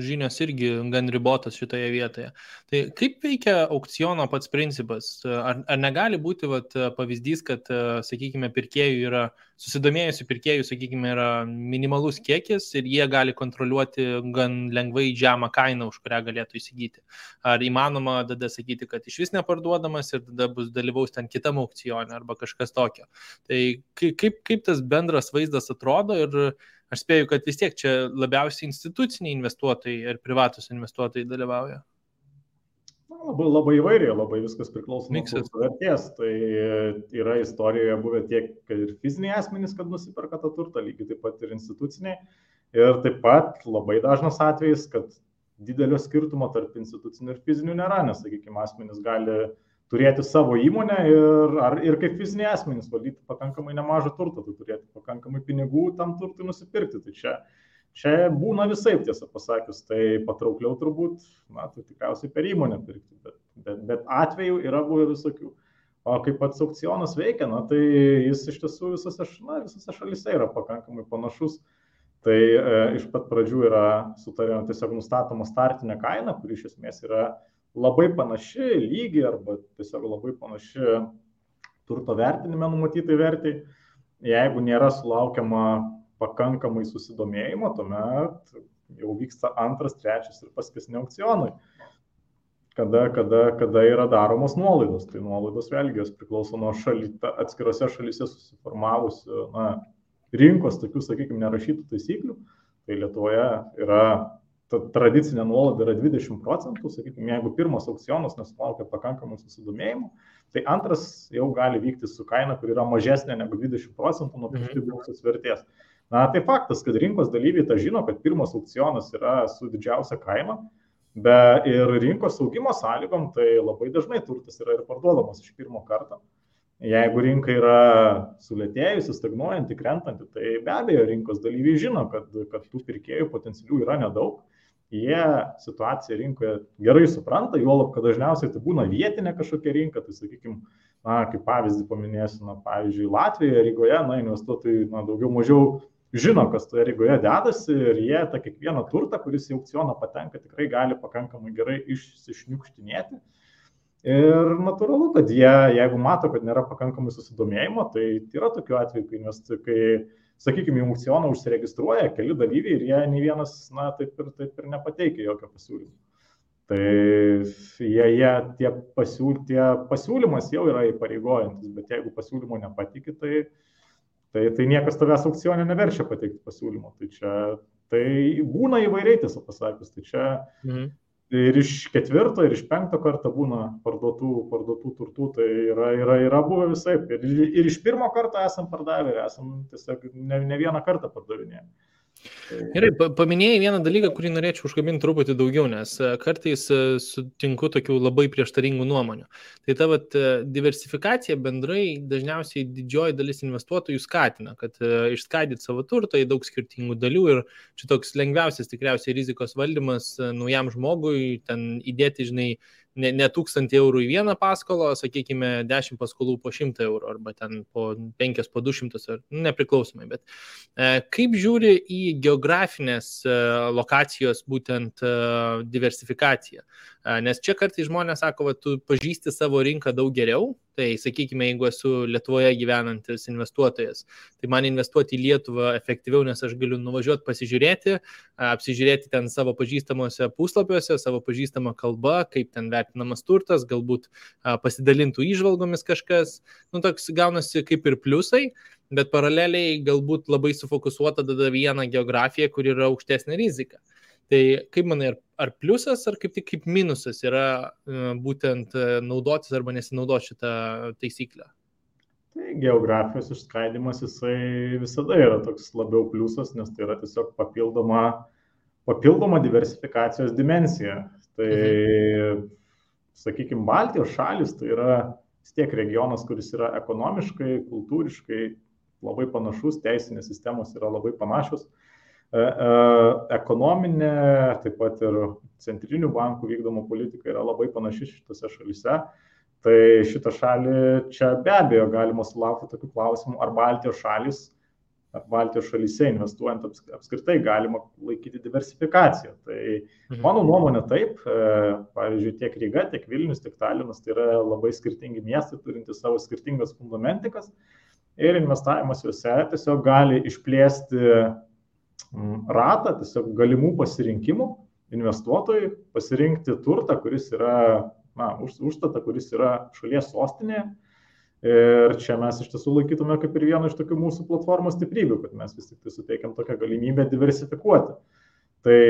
žinios irgi gan ribotas šitoje vietoje. Tai kaip veikia aukciono pats principas? Ar, ar negali būti vat, pavyzdys, kad, sakykime, pirkėjų yra susidomėjusių pirkėjų, sakykime, yra minimalus kiekis ir jie gali kontroliuoti gan lengvai žemą kainą, už kurią galėtų įsigyti. Ar įmanoma tada sakyti, kad iš vis neparduodamas ir tada bus dalyvaus ten kitam aukcionė arba kažkas tokio. Tai kaip, kaip tas bendras vaizdas atrodo ir aš spėju, kad vis tiek čia labiausiai instituciniai investuotojai ir privatus investuotojai dalyvauja. Labai, labai įvairiai, labai viskas priklauso nuo turto vertės. Tai yra istorijoje buvę tiek ir fiziniai asmenys, kad nusiperka tą turtą, lygiai taip pat ir instituciniai. Ir taip pat labai dažnas atvejis, kad didelio skirtumo tarp institucinių ir fizinių nėra, nes, sakykime, asmenys gali turėti savo įmonę ir, ar, ir kaip fiziniai asmenys valdyti pakankamai nemažą turtą, tai turėti pakankamai pinigų tam turtui nusipirkti. Tai čia Čia būna visai, tiesą pasakius, tai patraukliau turbūt, na, tai tikriausiai per įmonę pirkti, bet, bet, bet atveju yra buvę visokių. O kaip pats aukcionas veikia, na, tai jis iš tiesų visose, na, visose šalise yra pakankamai panašus. Tai e, iš pat pradžių yra sutarima tiesiog nustatoma startinė kaina, kuri iš esmės yra labai panaši lygiai arba tiesiog labai panaši turto vertinime numatytai vertai. Jeigu nėra sulaukiama pakankamai susidomėjimo, tuomet jau vyksta antras, trečias ir paskesni aukcionai. Kada, kada, kada yra daromos nuolaidos. Tai nuolaidos vėlgi jos priklauso nuo šaly, atskirose šalyse susiformavusių na, rinkos, tokių, sakykime, nerašytų taisyklių. Tai Lietuvoje yra ta tradicinė nuolaida yra 20 procentų, sakykime, jeigu pirmas aukcionas nesulaukia pakankamai susidomėjimo, tai antras jau gali vykti su kaina, kur yra mažesnė negu 20 procentų nuo prieš tai buvusios vertės. Na, tai faktas, kad rinkos dalyviai tą žino, kad pirmas aukcionas yra su didžiausia kaina, bet ir rinkos augimo sąlygom, tai labai dažnai turtas yra ir parduodamas iš pirmo karto. Jeigu rinka yra sulėtėjusi, stagnuojanti, krentanti, tai be abejo rinkos dalyviai žino, kad, kad tų pirkėjų potencialių yra nedaug. Jie situaciją rinkoje gerai supranta, juolab, kad dažniausiai tai būna vietinė kažkokia rinka, tai sakykime, na, kaip pavyzdį paminėsiu, na, pavyzdžiui, Latvijoje, Rygoje, na, investuotojai, na, daugiau mažiau žino, kas toje Rygoje dedasi ir jie tą kiekvieną turtą, kuris į aukcioną patenka, tikrai gali pakankamai gerai išsišniukštinėti. Ir natūralu, kad jie, jeigu mato, kad nėra pakankamai susidomėjimo, tai yra tokių atvejų, kai, nes, kai sakykime, į aukcioną užsiregistruoja keli dalyviai ir jie nei vienas, na, taip ir, taip ir nepateikia jokio pasiūlymo. Tai jie, jie tie, pasiūl, tie pasiūlymas jau yra įpareigojantis, bet jeigu pasiūlymo nepatikė, tai, Tai, tai niekas tavęs aukcionė neverčia pateikti pasiūlymo. Tai čia tai būna įvairiai tiesą pasakius. Tai čia mhm. ir iš ketvirto, ir iš penkto karto būna parduotų, parduotų turtų. Tai yra, yra, yra buvę visai. Ir, ir iš pirmo karto esam pardavę, ir esam tiesiog ne, ne vieną kartą pardavinėję. Gerai, paminėjai vieną dalyką, kurį norėčiau užkabinti truputį daugiau, nes e, kartais e, sutinku tokių labai prieštaringų nuomonių. Tai ta vat, e, diversifikacija bendrai dažniausiai didžioji dalis investuotojų skatina, kad išskaidyti savo turtą į daug skirtingų dalių ir čia toks lengviausias tikriausiai rizikos valdymas naujam žmogui, ten įdėti, žinai, ne, ne 1000 eurų į vieną paskolą, sakykime, 10 paskolų po 100 eurų arba ten po 5 po 200 ar nu, nepriklausomai. Bet e, kaip žiūri į geografinės e, lokacijos būtent e, diversifikaciją? E, nes čia kartais žmonės sako, kad tu pažįsti savo rinką daug geriau, Tai sakykime, jeigu esu Lietuvoje gyvenantis investuotojas, tai man investuoti į Lietuvą efektyviau, nes aš galiu nuvažiuoti pasižiūrėti, apsižiūrėti ten savo pažįstamuose puslapiuose, savo pažįstamą kalbą, kaip ten vertinamas turtas, galbūt pasidalintų įžvalgomis kažkas. Nu, toks gaunasi kaip ir pliusai, bet paraleliai galbūt labai sufokusuota tada vieną geografiją, kur yra aukštesnė rizika. Tai kaip manai, ar, ar pliusas, ar kaip tik kaip minusas yra e, būtent e, naudotis arba nesinaudoti šitą taisyklę? Tai geografijos išskaidimas jisai visada yra toks labiau pliusas, nes tai yra tiesiog papildoma, papildoma diversifikacijos dimensija. Tai, mhm. sakykime, Baltijos šalis tai yra vis tiek regionas, kuris yra ekonomiškai, kultūriškai labai panašus, teisinės sistemos yra labai panašios. E, ekonominė, taip pat ir centrinių bankų vykdoma politika yra labai panaši šitose šalise. Tai šitą šalį čia be abejo galima sulaukti tokių klausimų, ar Baltijos šalis, ar Baltijos šalyse investuojant apskritai galima laikyti diversifikaciją. Tai mhm. mano nuomonė taip, e, pavyzdžiui, tiek Ryga, tiek Vilnius, tiek Talinas tai yra labai skirtingi miestai, turintys savo skirtingas fundamentikas ir investavimas juose tiesiog gali išplėsti ratą tiesiog galimų pasirinkimų investuotojui pasirinkti turtą, kuris yra, na, už, užstatą, kuris yra šalies sostinėje. Ir čia mes iš tiesų laikytume kaip ir vieną iš tokių mūsų platformos stiprybių, kad mes vis tik tai suteikiam tokią galimybę diversifikuoti. Tai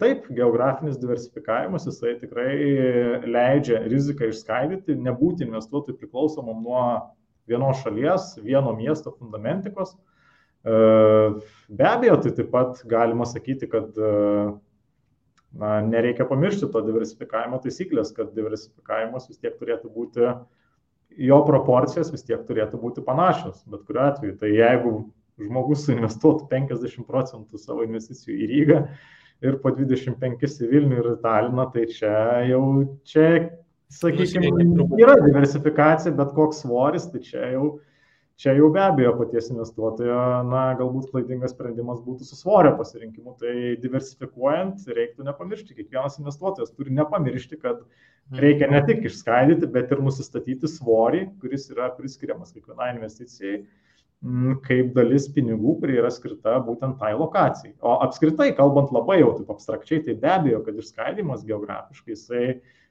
taip, geografinis diversifikavimas, jisai tikrai leidžia riziką išskaidyti, nebūti investuotojui priklausomam nuo vienos šalies, vieno miesto fundamentikos, E, be abejo, tai taip pat galima sakyti, kad e, na, nereikia pamiršti to diversifikavimo taisyklės, kad diversifikavimas vis tiek turėtų būti, jo proporcijos vis tiek turėtų būti panašios, bet kuriuo atveju. Tai jeigu žmogus investuotų 50 procentų savo investicijų į Rygą ir po 25 į Vilnių ir Taliną, tai čia jau, čia, sakykime, yra diversifikacija, bet koks svoris, tai čia jau čia jau be abejo paties investuotojo, na, galbūt klaidingas sprendimas būtų su svorio pasirinkimu. Tai diversifikuojant, reiktų nepamiršti, kiekvienas investuotojas turi nepamiršti, kad mhm. reikia ne tik išskaidyti, bet ir nusistatyti svorį, kuris yra priskiriamas kiekvienai investicijai kaip dalis pinigų, kurie yra skirta būtent tai lokacijai. O apskritai, kalbant labai jau taip abstrakčiai, tai be abejo, kad išskaidimas geografiškai jisai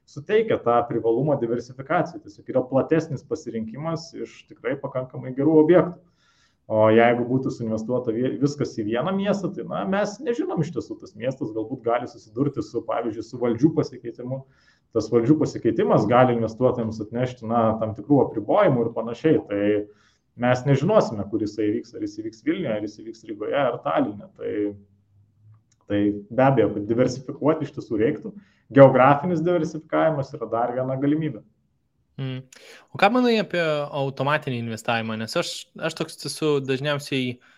suteikia tą privalumą diversifikacijai. Tiesiog yra platesnis pasirinkimas iš tikrai pakankamai gerų objektų. O jeigu būtų suinvestuota viskas į vieną miestą, tai na, mes nežinom iš tiesų, tas miestas galbūt gali susidurti su, pavyzdžiui, su valdžių pasikeitimu. Tas valdžių pasikeitimas gali investuotojams atnešti na, tam tikrų apribojimų ir panašiai. Tai mes nežinosime, kur jisai vyks, ar jis vyks Vilniuje, ar jis vyks Rygoje, ar Talinė. Tai, tai be abejo, kad diversifikuoti iš tiesų reiktų geografinis diversifikavimas yra dar viena galimybė. Mm. O ką manai apie automatinį investavimą? Nes aš, aš toks esu dažniausiai uh,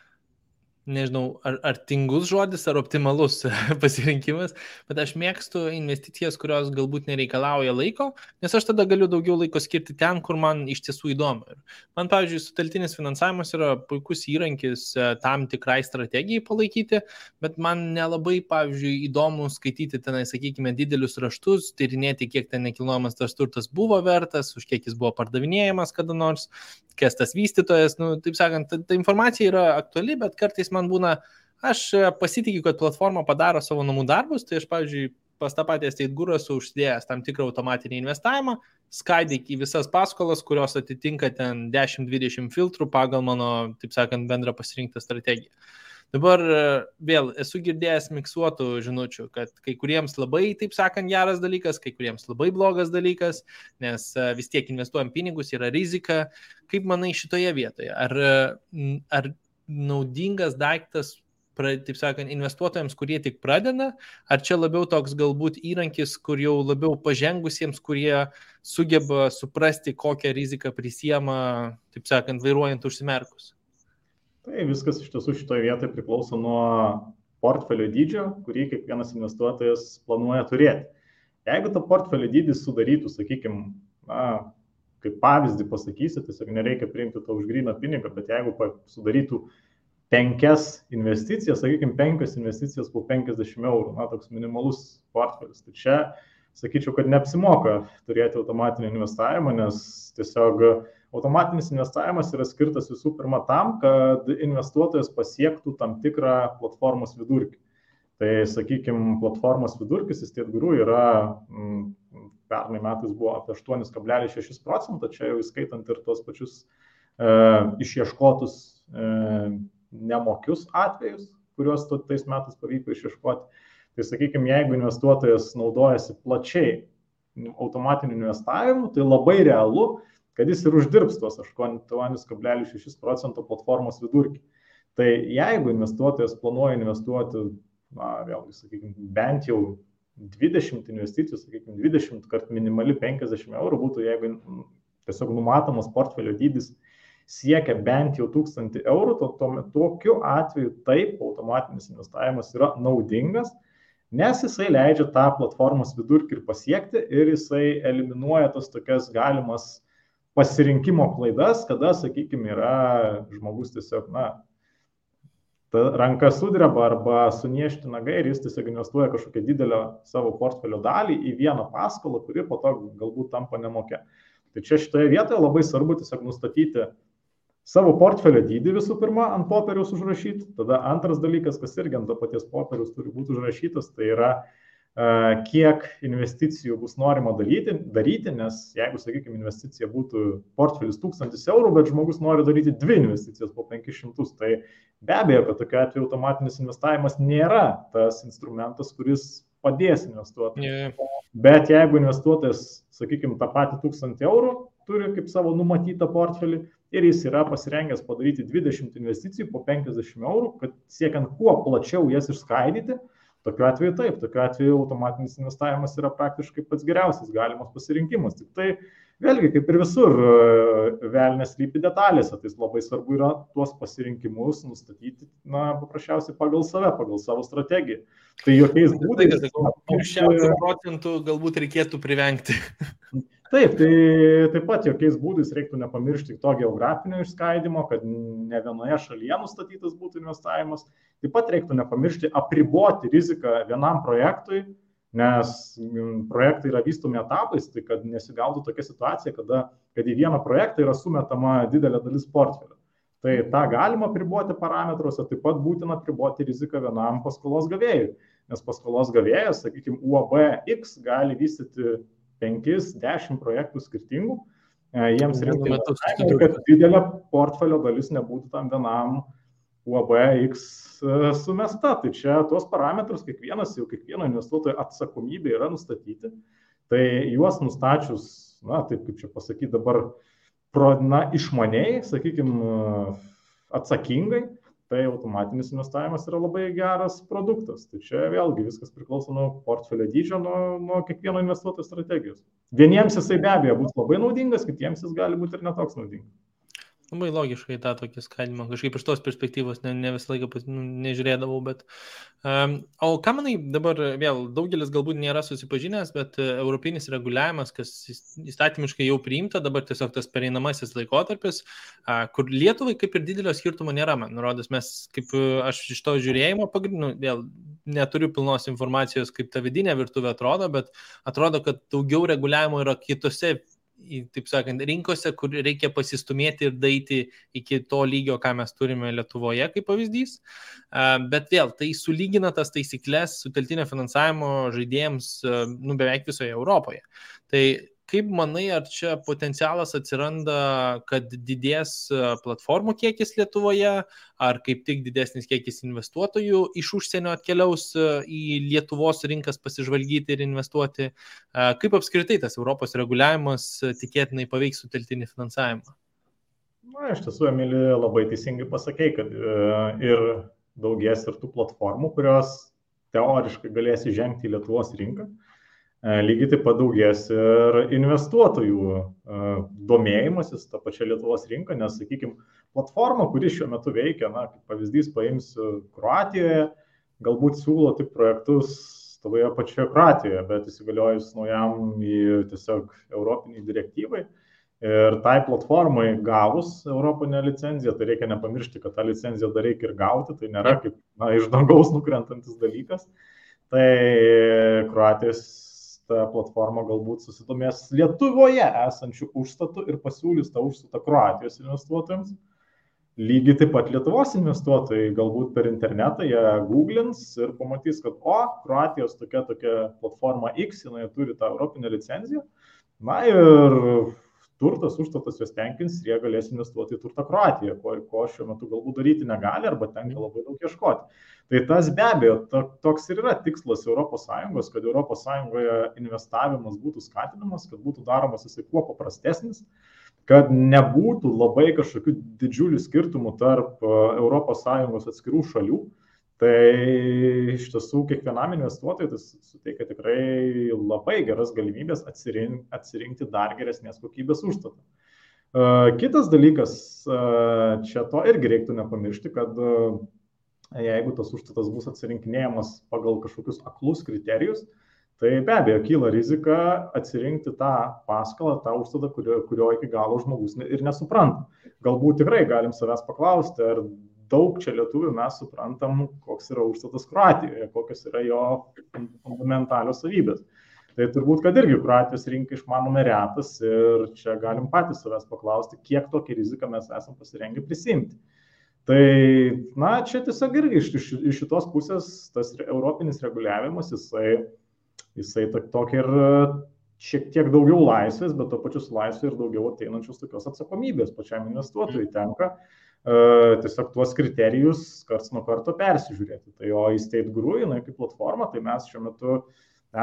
nežinau, ar, ar tingus žodis, ar optimalus (laughs) pasirinkimas, bet aš mėgstu investicijas, kurios galbūt nereikalauja laiko, nes aš tada galiu daugiau laiko skirti ten, kur man iš tiesų įdomu. Ir man, pavyzdžiui, suteltinis finansavimas yra puikus įrankis e, tam tikrai strategijai palaikyti, bet man nelabai, pavyzdžiui, įdomu skaityti tenai, sakykime, didelius raštus, tyrinėti, kiek ten nekilnojamas tas turtas buvo vertas, už kiek jis buvo pardavinėjamas kada nors, kas tas vystytojas, nu, taip sakant, ta, ta informacija yra aktuali, bet kartais man būna, aš e, pasitikiu, kad platforma padaro savo namų darbus, tai aš, pavyzdžiui, pas tą patį Estate Guru esu užsidėjęs tam tikrą automatinį investavimą, skaidyk į visas paskolas, kurios atitinka ten 10-20 filtrų pagal mano, taip sakant, bendrą pasirinktą strategiją. Dabar e, vėl esu girdėjęs miksuotų žinučių, kad kai kuriems labai, taip sakant, geras dalykas, kai kuriems labai blogas dalykas, nes e, vis tiek investuojam pinigus, yra rizika. Kaip manai šitoje vietoje? Ar, ar naudingas daiktas taip sakant, investuotojams, kurie tik pradeda, ar čia labiau toks galbūt įrankis, kur jau labiau pažengusiems, kurie sugeba suprasti, kokią riziką prisiema, taip sakant, vairuojant užsimerkus? Tai viskas iš tiesų šitoje vietoje priklauso nuo portfelio dydžio, kurį kiekvienas investuotojas planuoja turėti. Jeigu to portfelio dydis sudarytų, sakykime, na, kaip pavyzdį pasakysiu, tiesiog nereikia priimti to už gryną pinigą, bet jeigu sudarytų penkias investicijas, sakykime, penkias investicijas po 50 eurų, na, toks minimalus portfelis. Tai čia, sakyčiau, kad neapsimoka turėti automatinį investavimą, nes tiesiog automatinis investavimas yra skirtas visų pirma tam, kad investuotojas pasiektų tam tikrą platformos vidurkį. Tai, sakykime, platformos vidurkis įstietgurų yra, m, pernai metais buvo apie 8,6 procentą, čia jau įskaitant ir tuos pačius e, išieškotus e, nemokius atvejus, kuriuos tais metais pavyko išieškoti. Tai sakykime, jeigu investuotojas naudojasi plačiai automatiniu investavimu, tai labai realu, kad jis ir uždirbs tuos 8,6 procento platformos vidurkį. Tai jeigu investuotojas planuoja investuoti, na, vėlgi, sakykime, bent jau 20 investicijų, sakykime, 20 kart minimali 50 eurų būtų, jeigu tiesiog numatomas portfelio dydis siekia bent jau 1000 eurų, to, to, tokiu atveju taip automatinis investavimas yra naudingas, nes jisai leidžia tą platformos vidurkį ir pasiekti ir jisai eliminuoja tas tokias galimas pasirinkimo klaidas, kada, sakykime, yra žmogus tiesiog, na, ta ranka sudreba arba suniešti nagai ir jis tiesiog investuoja kažkokią didelę savo portfelio dalį į vieną paskolą, kuri po to galbūt tampa nemokė. Tai čia šitoje vietoje labai svarbu tiesiog nustatyti savo portfelio dydį visų pirma ant popieriaus užrašyti, tada antras dalykas, kas irgi ant to paties popieriaus turi būti užrašytas, tai yra kiek investicijų bus norima daryti, daryti, nes jeigu, sakykime, investicija būtų portfelis 1000 eurų, bet žmogus nori daryti dvi investicijas po 500, tai be abejo, kad tokiu atveju automatinis investavimas nėra tas instrumentas, kuris padės investuoti. Yeah. Bet jeigu investuotojas, sakykime, tą patį 1000 eurų turi kaip savo numatytą portfelį, ir jis yra pasirengęs padaryti 20 investicijų po 50 eurų, kad siekiant kuo plačiau jas išskaidyti, tokiu atveju taip, tokiu atveju automatinis investavimas yra praktiškai pats geriausias galimas pasirinkimas. Tik tai vėlgi, kaip ir visur, velnės lypi detalėse, tai labai svarbu yra tuos pasirinkimus nustatyti, na, paprasčiausiai pagal save, pagal savo strategiją. Tai jokiais būdais. Šiandien procentų galbūt reikėtų privengti. (laughs) Taip, tai taip pat jokiais būdais reiktų nepamiršti to geografinio išskaidimo, kad ne vienoje šalyje nustatytas būtų investavimas. Taip pat reiktų nepamiršti apriboti riziką vienam projektui, nes projektai yra vystomi etapais, tai kad nesigautų tokia situacija, kada, kad į vieną projektą yra sumetama didelė dalis portfelio. Tai tą galima priboti parametruose, taip pat būtina priboti riziką vienam paskolos gavėjui, nes paskolos gavėjas, sakykime, UAB X gali vystyti 5-10 projektų skirtingų, e, jiems reikia, kad didelė portfelio dalis nebūtų tam vienam UAB X e, sumesta. Tai čia tuos parametrus kiekvienas, jau kiekvieno investuotojo atsakomybė yra nustatyti. Tai juos nustačius, na, taip kaip čia pasakyti dabar, pro, na, išmaniai, sakykime, atsakingai, tai automatinis investavimas yra labai geras produktas. Tai čia vėlgi viskas priklauso nuo portfelio dydžio, nuo, nuo kiekvieno investuotojo strategijos. Vieniems jisai be abejo bus labai naudingas, kitiems jis gali būti ir netoks naudingas. Labai logiškai tą tokį skaidimą. Kažkaip iš tos perspektyvos ne, ne visą laiką nu, nežiūrėdavau, bet... Um, o ką manai dabar, vėl, daugelis galbūt nėra susipažinęs, bet uh, europinis reguliavimas, kas įstatymiškai jau priimta, dabar tiesiog tas pereinamasis laikotarpis, uh, kur Lietuvai kaip ir didelio skirtumo nėra, man nurodys, mes kaip uh, aš iš to žiūrėjimo, pagrindinu, vėl neturiu pilnos informacijos, kaip ta vidinė virtuvė atrodo, bet atrodo, kad daugiau reguliavimo yra kitose taip sakant, rinkose, kur reikia pasistumėti ir daiti iki to lygio, ką mes turime Lietuvoje, kaip pavyzdys. Bet vėl, tai sulygina tas taisyklės suteltinio finansavimo žaidėjams nu, beveik visoje Europoje. Tai Kaip manai, ar čia potencialas atsiranda, kad didės e, platformų kiekis Lietuvoje, ar kaip tik didesnis kiekis investuotojų iš užsienio atkeliaus e, į Lietuvos rinkas pasižvalgyti ir investuoti? E, kaip apskritai tas Europos reguliavimas tikėtinai paveiks suteltinį finansavimą? Na, iš tiesų, Emilija, labai teisingai pasakė, kad ir daugės ir tų platformų, kurios teoriškai galės įžengti į Lietuvos rinką. E, lygiai taip pat daugės ir investuotojų e, domėjimasis tą pačią Lietuvos rinką, nes, sakykime, platforma, kuri šiuo metu veikia, na, kaip pavyzdys paimsiu Kroatijoje, galbūt siūlo tik projektus toje pačioje Kroatijoje, bet įsigaliojus naujam į tiesiog europiniai direktyvai, Ir tai platformai gavus Europinę licenciją, tai reikia nepamiršti, kad tą licenciją dar reikia ir gauti, tai nėra kaip na, iš dangaus nukrentantis dalykas. Tai Kroatijos ta platforma galbūt susidomės Lietuvoje esančių užstatų ir pasiūlys tą užstatą Kroatijos investuotojams. Lygiai taip pat Lietuvos investuotojai galbūt per internetą jie googlins ir pamatys, kad o, Kroatijos tokia tokia platforma X, jinai turi tą Europinę licenciją. Na ir turtas, užstatas juos tenkins ir jie galės investuoti į turtą Kroatijoje, ko, ko šiuo metu galbūt daryti negali arba tenka mhm. labai daug ieškoti. Tai tas be abejo, to, toks ir yra tikslas ES, kad ES investavimas būtų skatinamas, kad būtų daromas jisai kuo paprastesnis, kad nebūtų labai kažkokių didžiulių skirtumų tarp ES atskirų šalių Tai iš tiesų kiekvienam investuotojui tai suteikia tikrai labai geras galimybės atsirinkti, atsirinkti dar geresnės kokybės užstatą. Kitas dalykas, čia to irgi reiktų nepamiršti, kad jeigu tas užstatas bus atsirinkinėjamas pagal kažkokius aklus kriterijus, tai be abejo kyla rizika atsirinkti tą paskolą, tą užstatą, kurio, kurio iki galo žmogus ir nesupranta. Galbūt tikrai galim savęs paklausti, ar daug čia lietuvių mes suprantam, koks yra užstatas Kroatijoje, kokios yra jo fundamentalios savybės. Tai turbūt, kad irgi Kroatijos rinkai išmanome retas ir čia galim patys savęs paklausti, kiek tokią riziką mes esam pasirengę prisimti. Tai, na, čia tiesiog irgi iš, iš, iš šitos pusės tas europinis reguliavimas, jisai, jisai tokį ir šiek tiek daugiau laisvės, bet to pačiu su laisvė ir daugiau ateinančios tokios atsakomybės pačiam investuotojui tenka. Mm tiesiog tuos kriterijus karts nuo karto persižiūrėti. Tai o įsteit guru, jinai kaip platforma, tai mes šiuo metu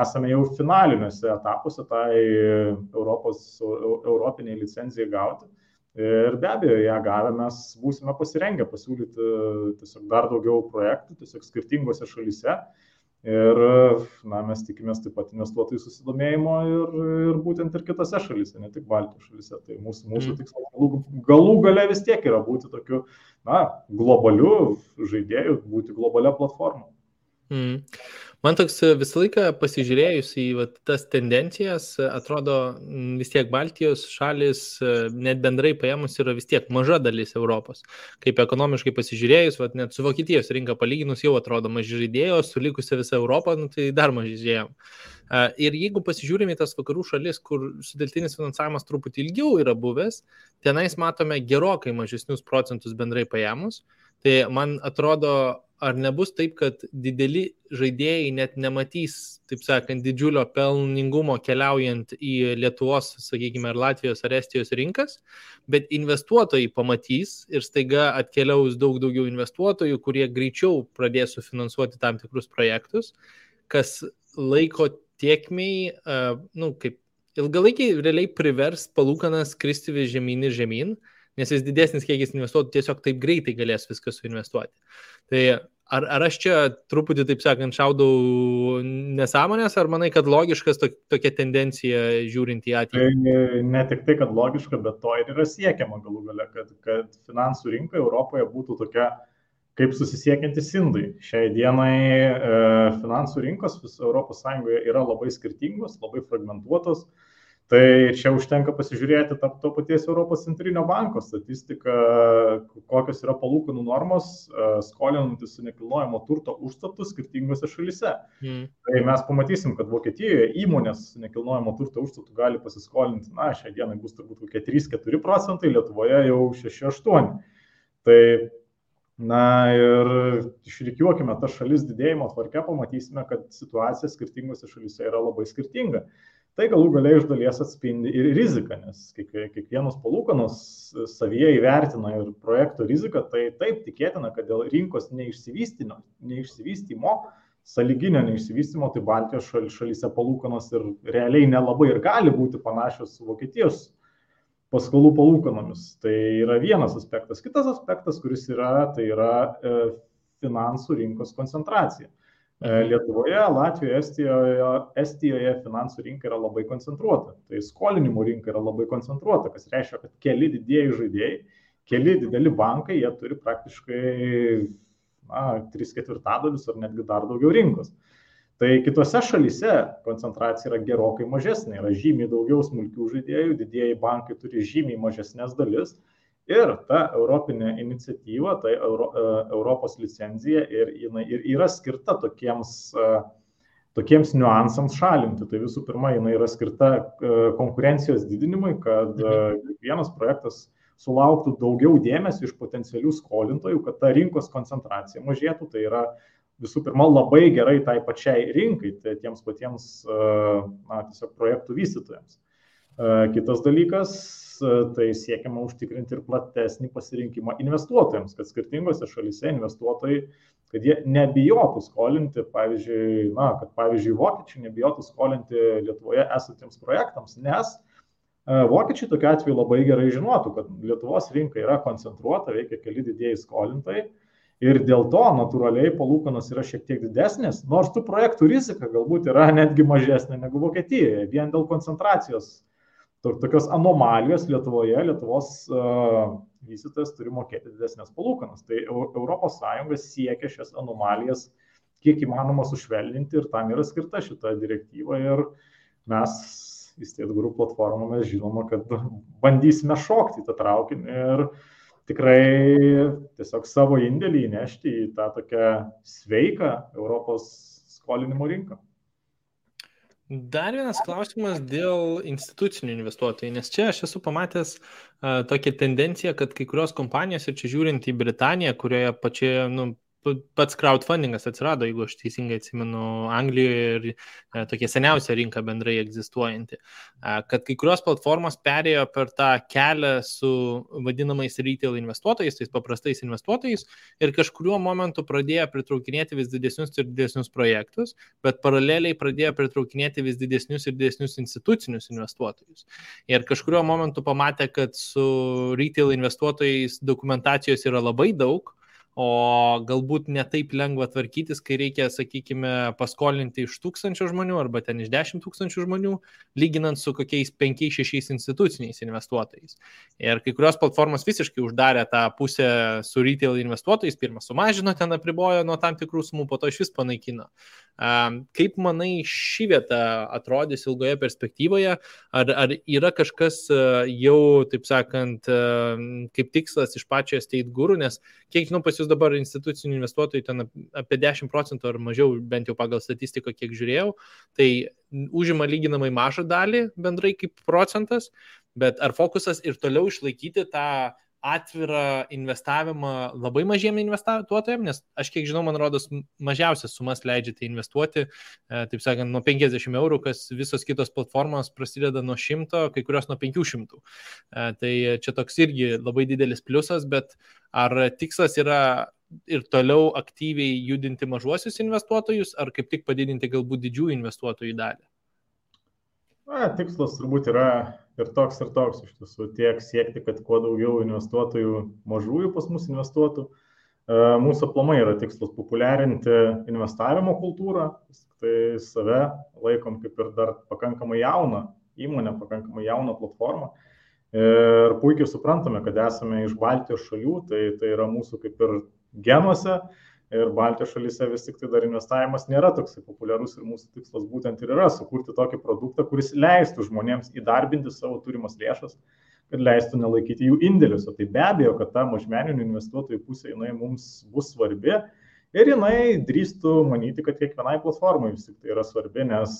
esame jau finaliniuose etapuose tai Europos, europiniai licencijai gauti. Ir be abejo, ją gavę mes būsime pasirengę pasiūlyti tiesiog dar daugiau projektų, tiesiog skirtingose šalyse. Ir na, mes tikimės taip pat investuotojų susidomėjimo ir, ir būtent ir kitose šalyse, ne tik Baltijos šalyse. Tai mūsų, mūsų mm. tikslas galų, galų gale vis tiek yra būti tokiu na, globaliu žaidėju, būti globalia platforma. Mm. Man toks e, visą laiką pasižiūrėjus į va, tas tendencijas, e, atrodo vis tiek Baltijos šalis, e, net bendrai paėmus, yra vis tiek maža dalis Europos. Kaip ekonomiškai pasižiūrėjus, va, net su Vokietijos rinka palyginus jau atrodo maži žaidėjo, su likusia visa Europa, nu, tai dar maži žaidėjom. Ir jeigu pasižiūrime į tas vakarų šalis, kur sudeltinis finansavimas truputį ilgiau yra buvęs, tenais matome gerokai mažesnius procentus bendrai paėmus. Tai man atrodo, ar nebus taip, kad dideli žaidėjai net nematys, taip sakant, didžiulio pelningumo keliaujant į Lietuvos, sakykime, ar Latvijos ar Estijos rinkas, bet investuotojai pamatys ir staiga atkeliaus daug daugiau investuotojų, kurie greičiau pradės sufinansuoti tam tikrus projektus, kas laiko tiekmiai, uh, nu, kaip ilgalaikiai realiai privers palūkanas kristi vis žemyn ir žemyn, nes vis didesnis kiekis investuotojų tiesiog taip greitai galės viską suinvestuoti. Tai ar, ar aš čia truputį, taip sakant, šaudau nesąmonės, ar manai, kad logiškas to, tokia tendencija žiūrint į ateitį? Tai ne, tik tai, kad logiška, bet to ir yra siekiama galų gale, kad, kad finansų rinka Europoje būtų tokia kaip susisiekiantys indai. Šiai dienai e, finansų rinkos ES yra labai skirtingos, labai fragmentuotos. E, Tai čia užtenka pasižiūrėti to, to paties Europos centrinio banko statistiką, kokios yra palūkanų normos e, skolinantis su nekilnojamo turto užstatu skirtingose šalise. Mm. Tai mes pamatysim, kad Vokietijoje įmonės su nekilnojamo turto užstatu gali pasiskolinti, na, šią dieną bus turbūt kokie 3-4 procentai, Lietuvoje jau 6-8. Tai Na ir išrikiuokime tą šalis didėjimo tvarkę, pamatysime, kad situacija skirtingose šalise yra labai skirtinga tai galų galiai iš dalies atspindi ir riziką, nes kiekvienos palūkanos savyje įvertina ir projekto riziką, tai taip tikėtina, kad dėl rinkos neišsivystymo, saliginio neišsivystymo, tai Baltijos šal, šalyse palūkanos ir realiai nelabai ir gali būti panašios su Vokietijos paskolų palūkanomis. Tai yra vienas aspektas. Kitas aspektas, kuris yra, tai yra e, finansų rinkos koncentracija. Mhm. Lietuvoje, Latvijoje, Estijoje, Estijoje finansų rinka yra labai koncentruota. Tai skolinimo rinka yra labai koncentruota, kas reiškia, kad keli didieji žaidėjai, keli dideli bankai, jie turi praktiškai na, 3 ketvirtadalius ar netgi dar daugiau rinkos. Tai kitose šalyse koncentracija yra gerokai mažesnė, yra žymiai daugiau smulkių žaidėjų, didieji bankai turi žymiai mažesnės dalis Ir ta europinė iniciatyva, tai Euro, e, Europos licenzija ir, jinai, ir yra skirta tokiems, e, tokiems niuansams šalinti. Tai visų pirma, jinai yra skirta e, konkurencijos didinimui, kad mhm. vienas projektas sulauktų daugiau dėmesio iš potencialių skolintojų, kad ta rinkos koncentracija mažėtų. Tai yra visų pirma labai gerai tai pačiai rinkai, tai tiems patiems na, tiesiog projektų vystytojams. Kitas dalykas, tai siekiama užtikrinti ir platesnį pasirinkimą investuotojams, kad skirtingose šalise investuotojai, kad jie nebijotų skolinti, pavyzdžiui, na, kad pavyzdžiui, vokiečiai nebijotų skolinti Lietuvoje esantiems projektams, nes e, Vokiečiai tokiu atveju labai gerai žinotų, kad Lietuvos rinka yra koncentruota, veikia keli didėjai skolintojai ir dėl to natūraliai palūkanos yra šiek tiek didesnės, nors tų projektų rizika galbūt yra netgi mažesnė negu Vokietijoje, vien dėl koncentracijos tokios anomalijos Lietuvoje, Lietuvos uh, vystytojas turi mokėti didesnės palūkanas. Tai ES siekia šias anomalijas kiek įmanoma sušvelninti ir tam yra skirta šita direktyva ir mes įstėt grupų platformą mes žinoma, kad bandysime šokti tą traukinį ir tikrai tiesiog savo indėlį įnešti į tą tokią sveiką Europos skolinimo rinką. Dar vienas klausimas dėl institucinių investuotojų, nes čia aš esu pamatęs uh, tokią tendenciją, kad kai kurios kompanijos, ir čia žiūrint į Britaniją, kurioje pačioje, nu, pats crowdfundingas atsirado, jeigu aš teisingai atsimenu, Anglijoje ir e, tokia seniausia rinka bendrai egzistuojanti, e, kad kai kurios platformos perėjo per tą kelią su vadinamais retail investuotojais, tais paprastais investuotojais ir kažkuriuo momentu pradėjo pritraukinėti vis didesnius ir didesnius projektus, bet paraleliai pradėjo pritraukinėti vis didesnius ir didesnius institucinius investuotojus. Ir kažkuriuo momentu pamatė, kad su retail investuotojais dokumentacijos yra labai daug, o galbūt netaip lengva tvarkytis, kai reikia, sakykime, paskolinti iš tūkstančio žmonių arba ten iš dešimt tūkstančių žmonių, lyginant su kokiais penkiais, šešiais instituciniais investuotojais. Ir kai kurios platformos visiškai uždarė tą pusę su retail investuotojais, pirmą sumažino, ten apribojo nuo tam tikrų sumų, po to iš vis panaikino. Kaip manai ši vieta atrodys ilgoje perspektyvoje? Ar, ar yra kažkas jau, taip sakant, kaip tikslas iš pačio State Guru, nes kiek žinau, pas jūs dabar institucinių investuotojų ten apie 10 procentų ar mažiau, bent jau pagal statistiką, kiek žiūrėjau, tai užima lyginamai mažą dalį bendrai kaip procentas, bet ar fokusas ir toliau išlaikyti tą atvirą investavimą labai mažiem investuotojams, nes aš kiek žinau, man rodos, mažiausias sumas leidžiate investuoti, e, taip sakant, nuo 50 eurų, kas visos kitos platformos prasideda nuo 100, kai kurios nuo 500. E, tai čia toks irgi labai didelis pliusas, bet ar tikslas yra ir toliau aktyviai judinti mažuosius investuotojus, ar kaip tik padidinti galbūt didžiųjų investuotojų dalį? Na, tikslas turbūt yra ir toks, ir toks iš tiesų. Tiek siekti, kad kuo daugiau investuotojų mažųjų pas mus investuotų. E, mūsų aplamai yra tikslas populiarinti investavimo kultūrą, tai save laikom kaip ir dar pakankamai jauną įmonę, pakankamai jauną platformą. Ir puikiai suprantame, kad esame iš Baltijos šalių, tai, tai yra mūsų kaip ir genuose, ir Baltijos šalyse vis tik tai dar investavimas nėra toksai populiarus ir mūsų tikslas būtent ir yra sukurti tokį produktą, kuris leistų žmonėms įdarbinti savo turimas lėšas, kad leistų nelaikyti jų indėlius. O tai be abejo, kad ta mažmeninių investuotojų pusė jinai mums bus svarbi. Ir jinai drįstų manyti, kad kiekvienai platformai vis tik tai yra svarbi, nes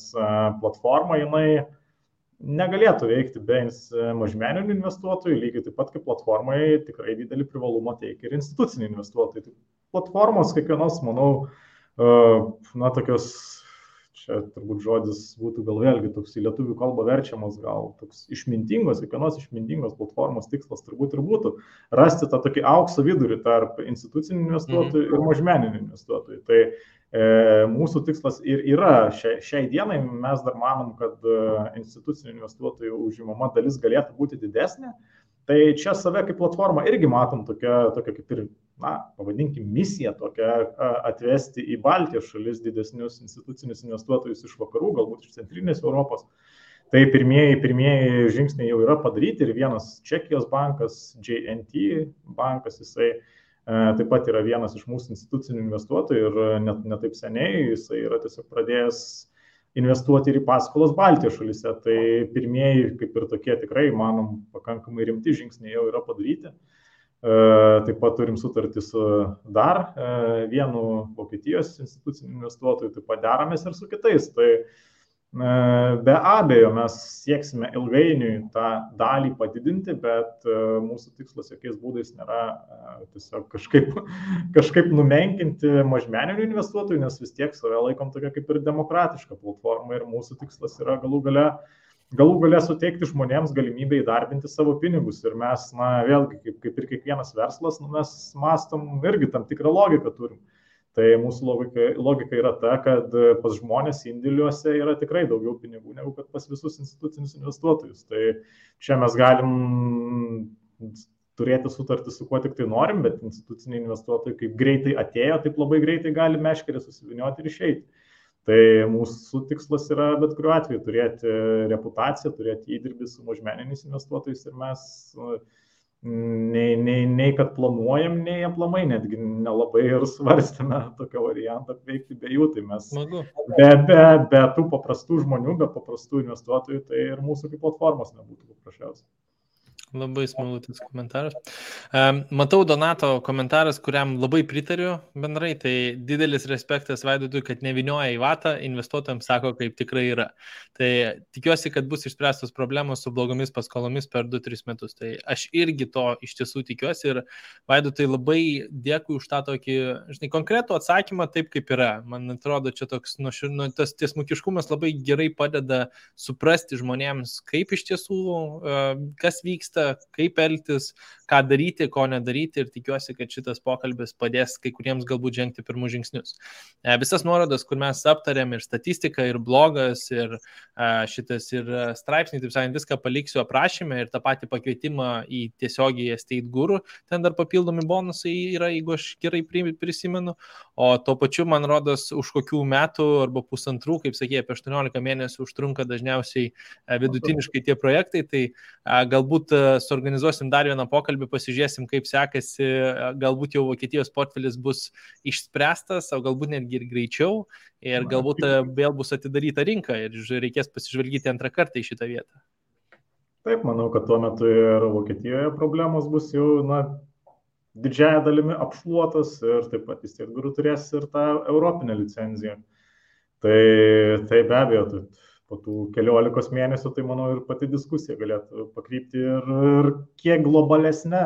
platforma jinai negalėtų veikti be mažmeninių investuotojų, lygiai taip pat kaip platformai tikrai didelį privalumą teikia ir instituciniai investuotojai. Tai platformos kiekvienos, manau, na, tokios, čia turbūt žodis būtų gal vėlgi toks į lietuvių kalbą verčiamas, gal toks išmintingos, kiekvienos išmintingos platformos tikslas turbūt ir būtų rasti tą tokį aukso vidurį tarp institucinių investuotojų mhm. ir mažmeninių investuotojų. Tai e, mūsų tikslas ir yra šiai, šiai dienai, mes dar manom, kad e, institucinių investuotojų užimama dalis galėtų būti didesnė. Tai čia save kaip platformą irgi matom tokia, tokia kaip ir na, pavadinkim, misiją tokią atvesti į Baltijos šalis didesnius institucinius investuotojus iš vakarų, galbūt iš centrinės Europos. Tai pirmieji, pirmieji žingsniai jau yra padaryti ir vienas Čekijos bankas, JNT bankas, jisai e, taip pat yra vienas iš mūsų institucinių investuotojų ir net netaip seniai jisai yra tiesiog pradėjęs investuoti ir į paskolas Baltijos šalyse. Tai pirmieji, kaip ir tokie tikrai, manom, pakankamai rimti žingsniai jau yra padaryti. E, taip pat turim sutartį su dar e, vienu Vokietijos instituciniu investuotoju, taip pat deramės ir su kitais. Tai Be abejo, mes sieksime ilgainiui tą dalį padidinti, bet e, mūsų tikslas jokiais būdais nėra e, tiesiog kažkaip, (laughs) kažkaip numenkinti mažmeninių investuotojų, nes vis tiek save laikom tokia kaip ir demokratiška platforma ir mūsų tikslas yra galų gale, galų gale suteikti žmonėms galimybę įdarbinti savo pinigus. Ir mes, na, vėlgi, kaip, kaip ir kiekvienas verslas, nu, mes mastom irgi tam tikrą logiką turim. Tai mūsų logika, logika yra ta, kad pas žmonės indėliuose yra tikrai daugiau pinigų negu kad pas visus institucinius investuotojus. Tai čia mes galim turėti sutartį su kuo tik tai norim, bet instituciniai investuotojai kaip greitai atėjo, taip labai greitai gali meškerį susivinioti ir išeiti. Tai mūsų tikslas yra bet kuriuo atveju turėti reputaciją, turėti įdirbį su mažmeniniais investuotojais ir mes nei, nei, nei kad planuojam, nei aplamai netgi nelabai ir svarstėme tokio variantą veikti be jų. Tai mes Smagu. be, be, be tų paprastų žmonių, be paprastų investuotojų, tai ir mūsų kaip platformos nebūtų paprasčiausiai. Labai smagutis komentaras. Matau Donato komentaras, kuriam labai pritariu bendrai, tai didelis respektas Vaidutui, kad nevinioja į vatą, investuotojams sako, kaip tikrai yra. Tai tikiuosi, kad bus išspręstos problemos su blogomis paskolomis per 2-3 metus. Tai aš irgi to iš tiesų tikiuosi ir Vaidutai labai dėkui už tą tokį, žinai, konkretų atsakymą taip, kaip yra. Man atrodo, čia toks, nu, nu tas tiesmukiškumas labai gerai padeda suprasti žmonėms, kaip iš tiesų, kas vyksta vyksta, kaip ką daryti, ko nedaryti ir tikiuosi, kad šitas pokalbis padės kai kuriems galbūt žengti pirmus žingsnius. E, visas nuorodas, kur mes aptarėm ir statistiką, ir blogas, ir e, šitas, ir straipsnį, taip sakant, viską paliksiu aprašymę ir tą patį pakvietimą į tiesiogiai Estate Guru, ten dar papildomi bonusai yra, jeigu aš gerai prisimenu, o tuo pačiu, man rodos, už kokių metų arba pusantrų, kaip sakė, apie 18 mėnesių užtrunka dažniausiai e, vidutiniškai tie projektai, tai galbūt suorganizuosim dar vieną pokalbį, pasižiūrėsim, kaip sekasi, galbūt jau Vokietijos portfelis bus išspręstas, o galbūt netgi ir greičiau, ir galbūt e, vėl bus atidaryta rinka ir reikės pasižvalgyti antrą kartą į šitą vietą. Taip, manau, kad tuo metu ir Vokietijoje problemos bus jau, na, didžiaja dalimi apšluotas ir taip pat vis tiek guru turės ir tą europinę licenciją. Tai, tai be abejo, tai po tų keliolikos mėnesių, tai manau ir pati diskusija galėtų pakrypti ir, ir kiek globalesnė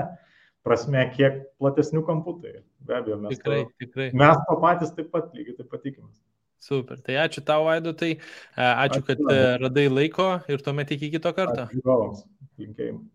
prasme, kiek platesnių kampų. Tai be abejo, mes, tikrai, to, tikrai. mes to patys taip pat lygiai taip pat tikimės. Super, tai ačiū tau, Vaidu, tai ačiū, ačiū kad ačiū. radai laiko ir tuomet iki kito karto. Ačiū, linkėjimai.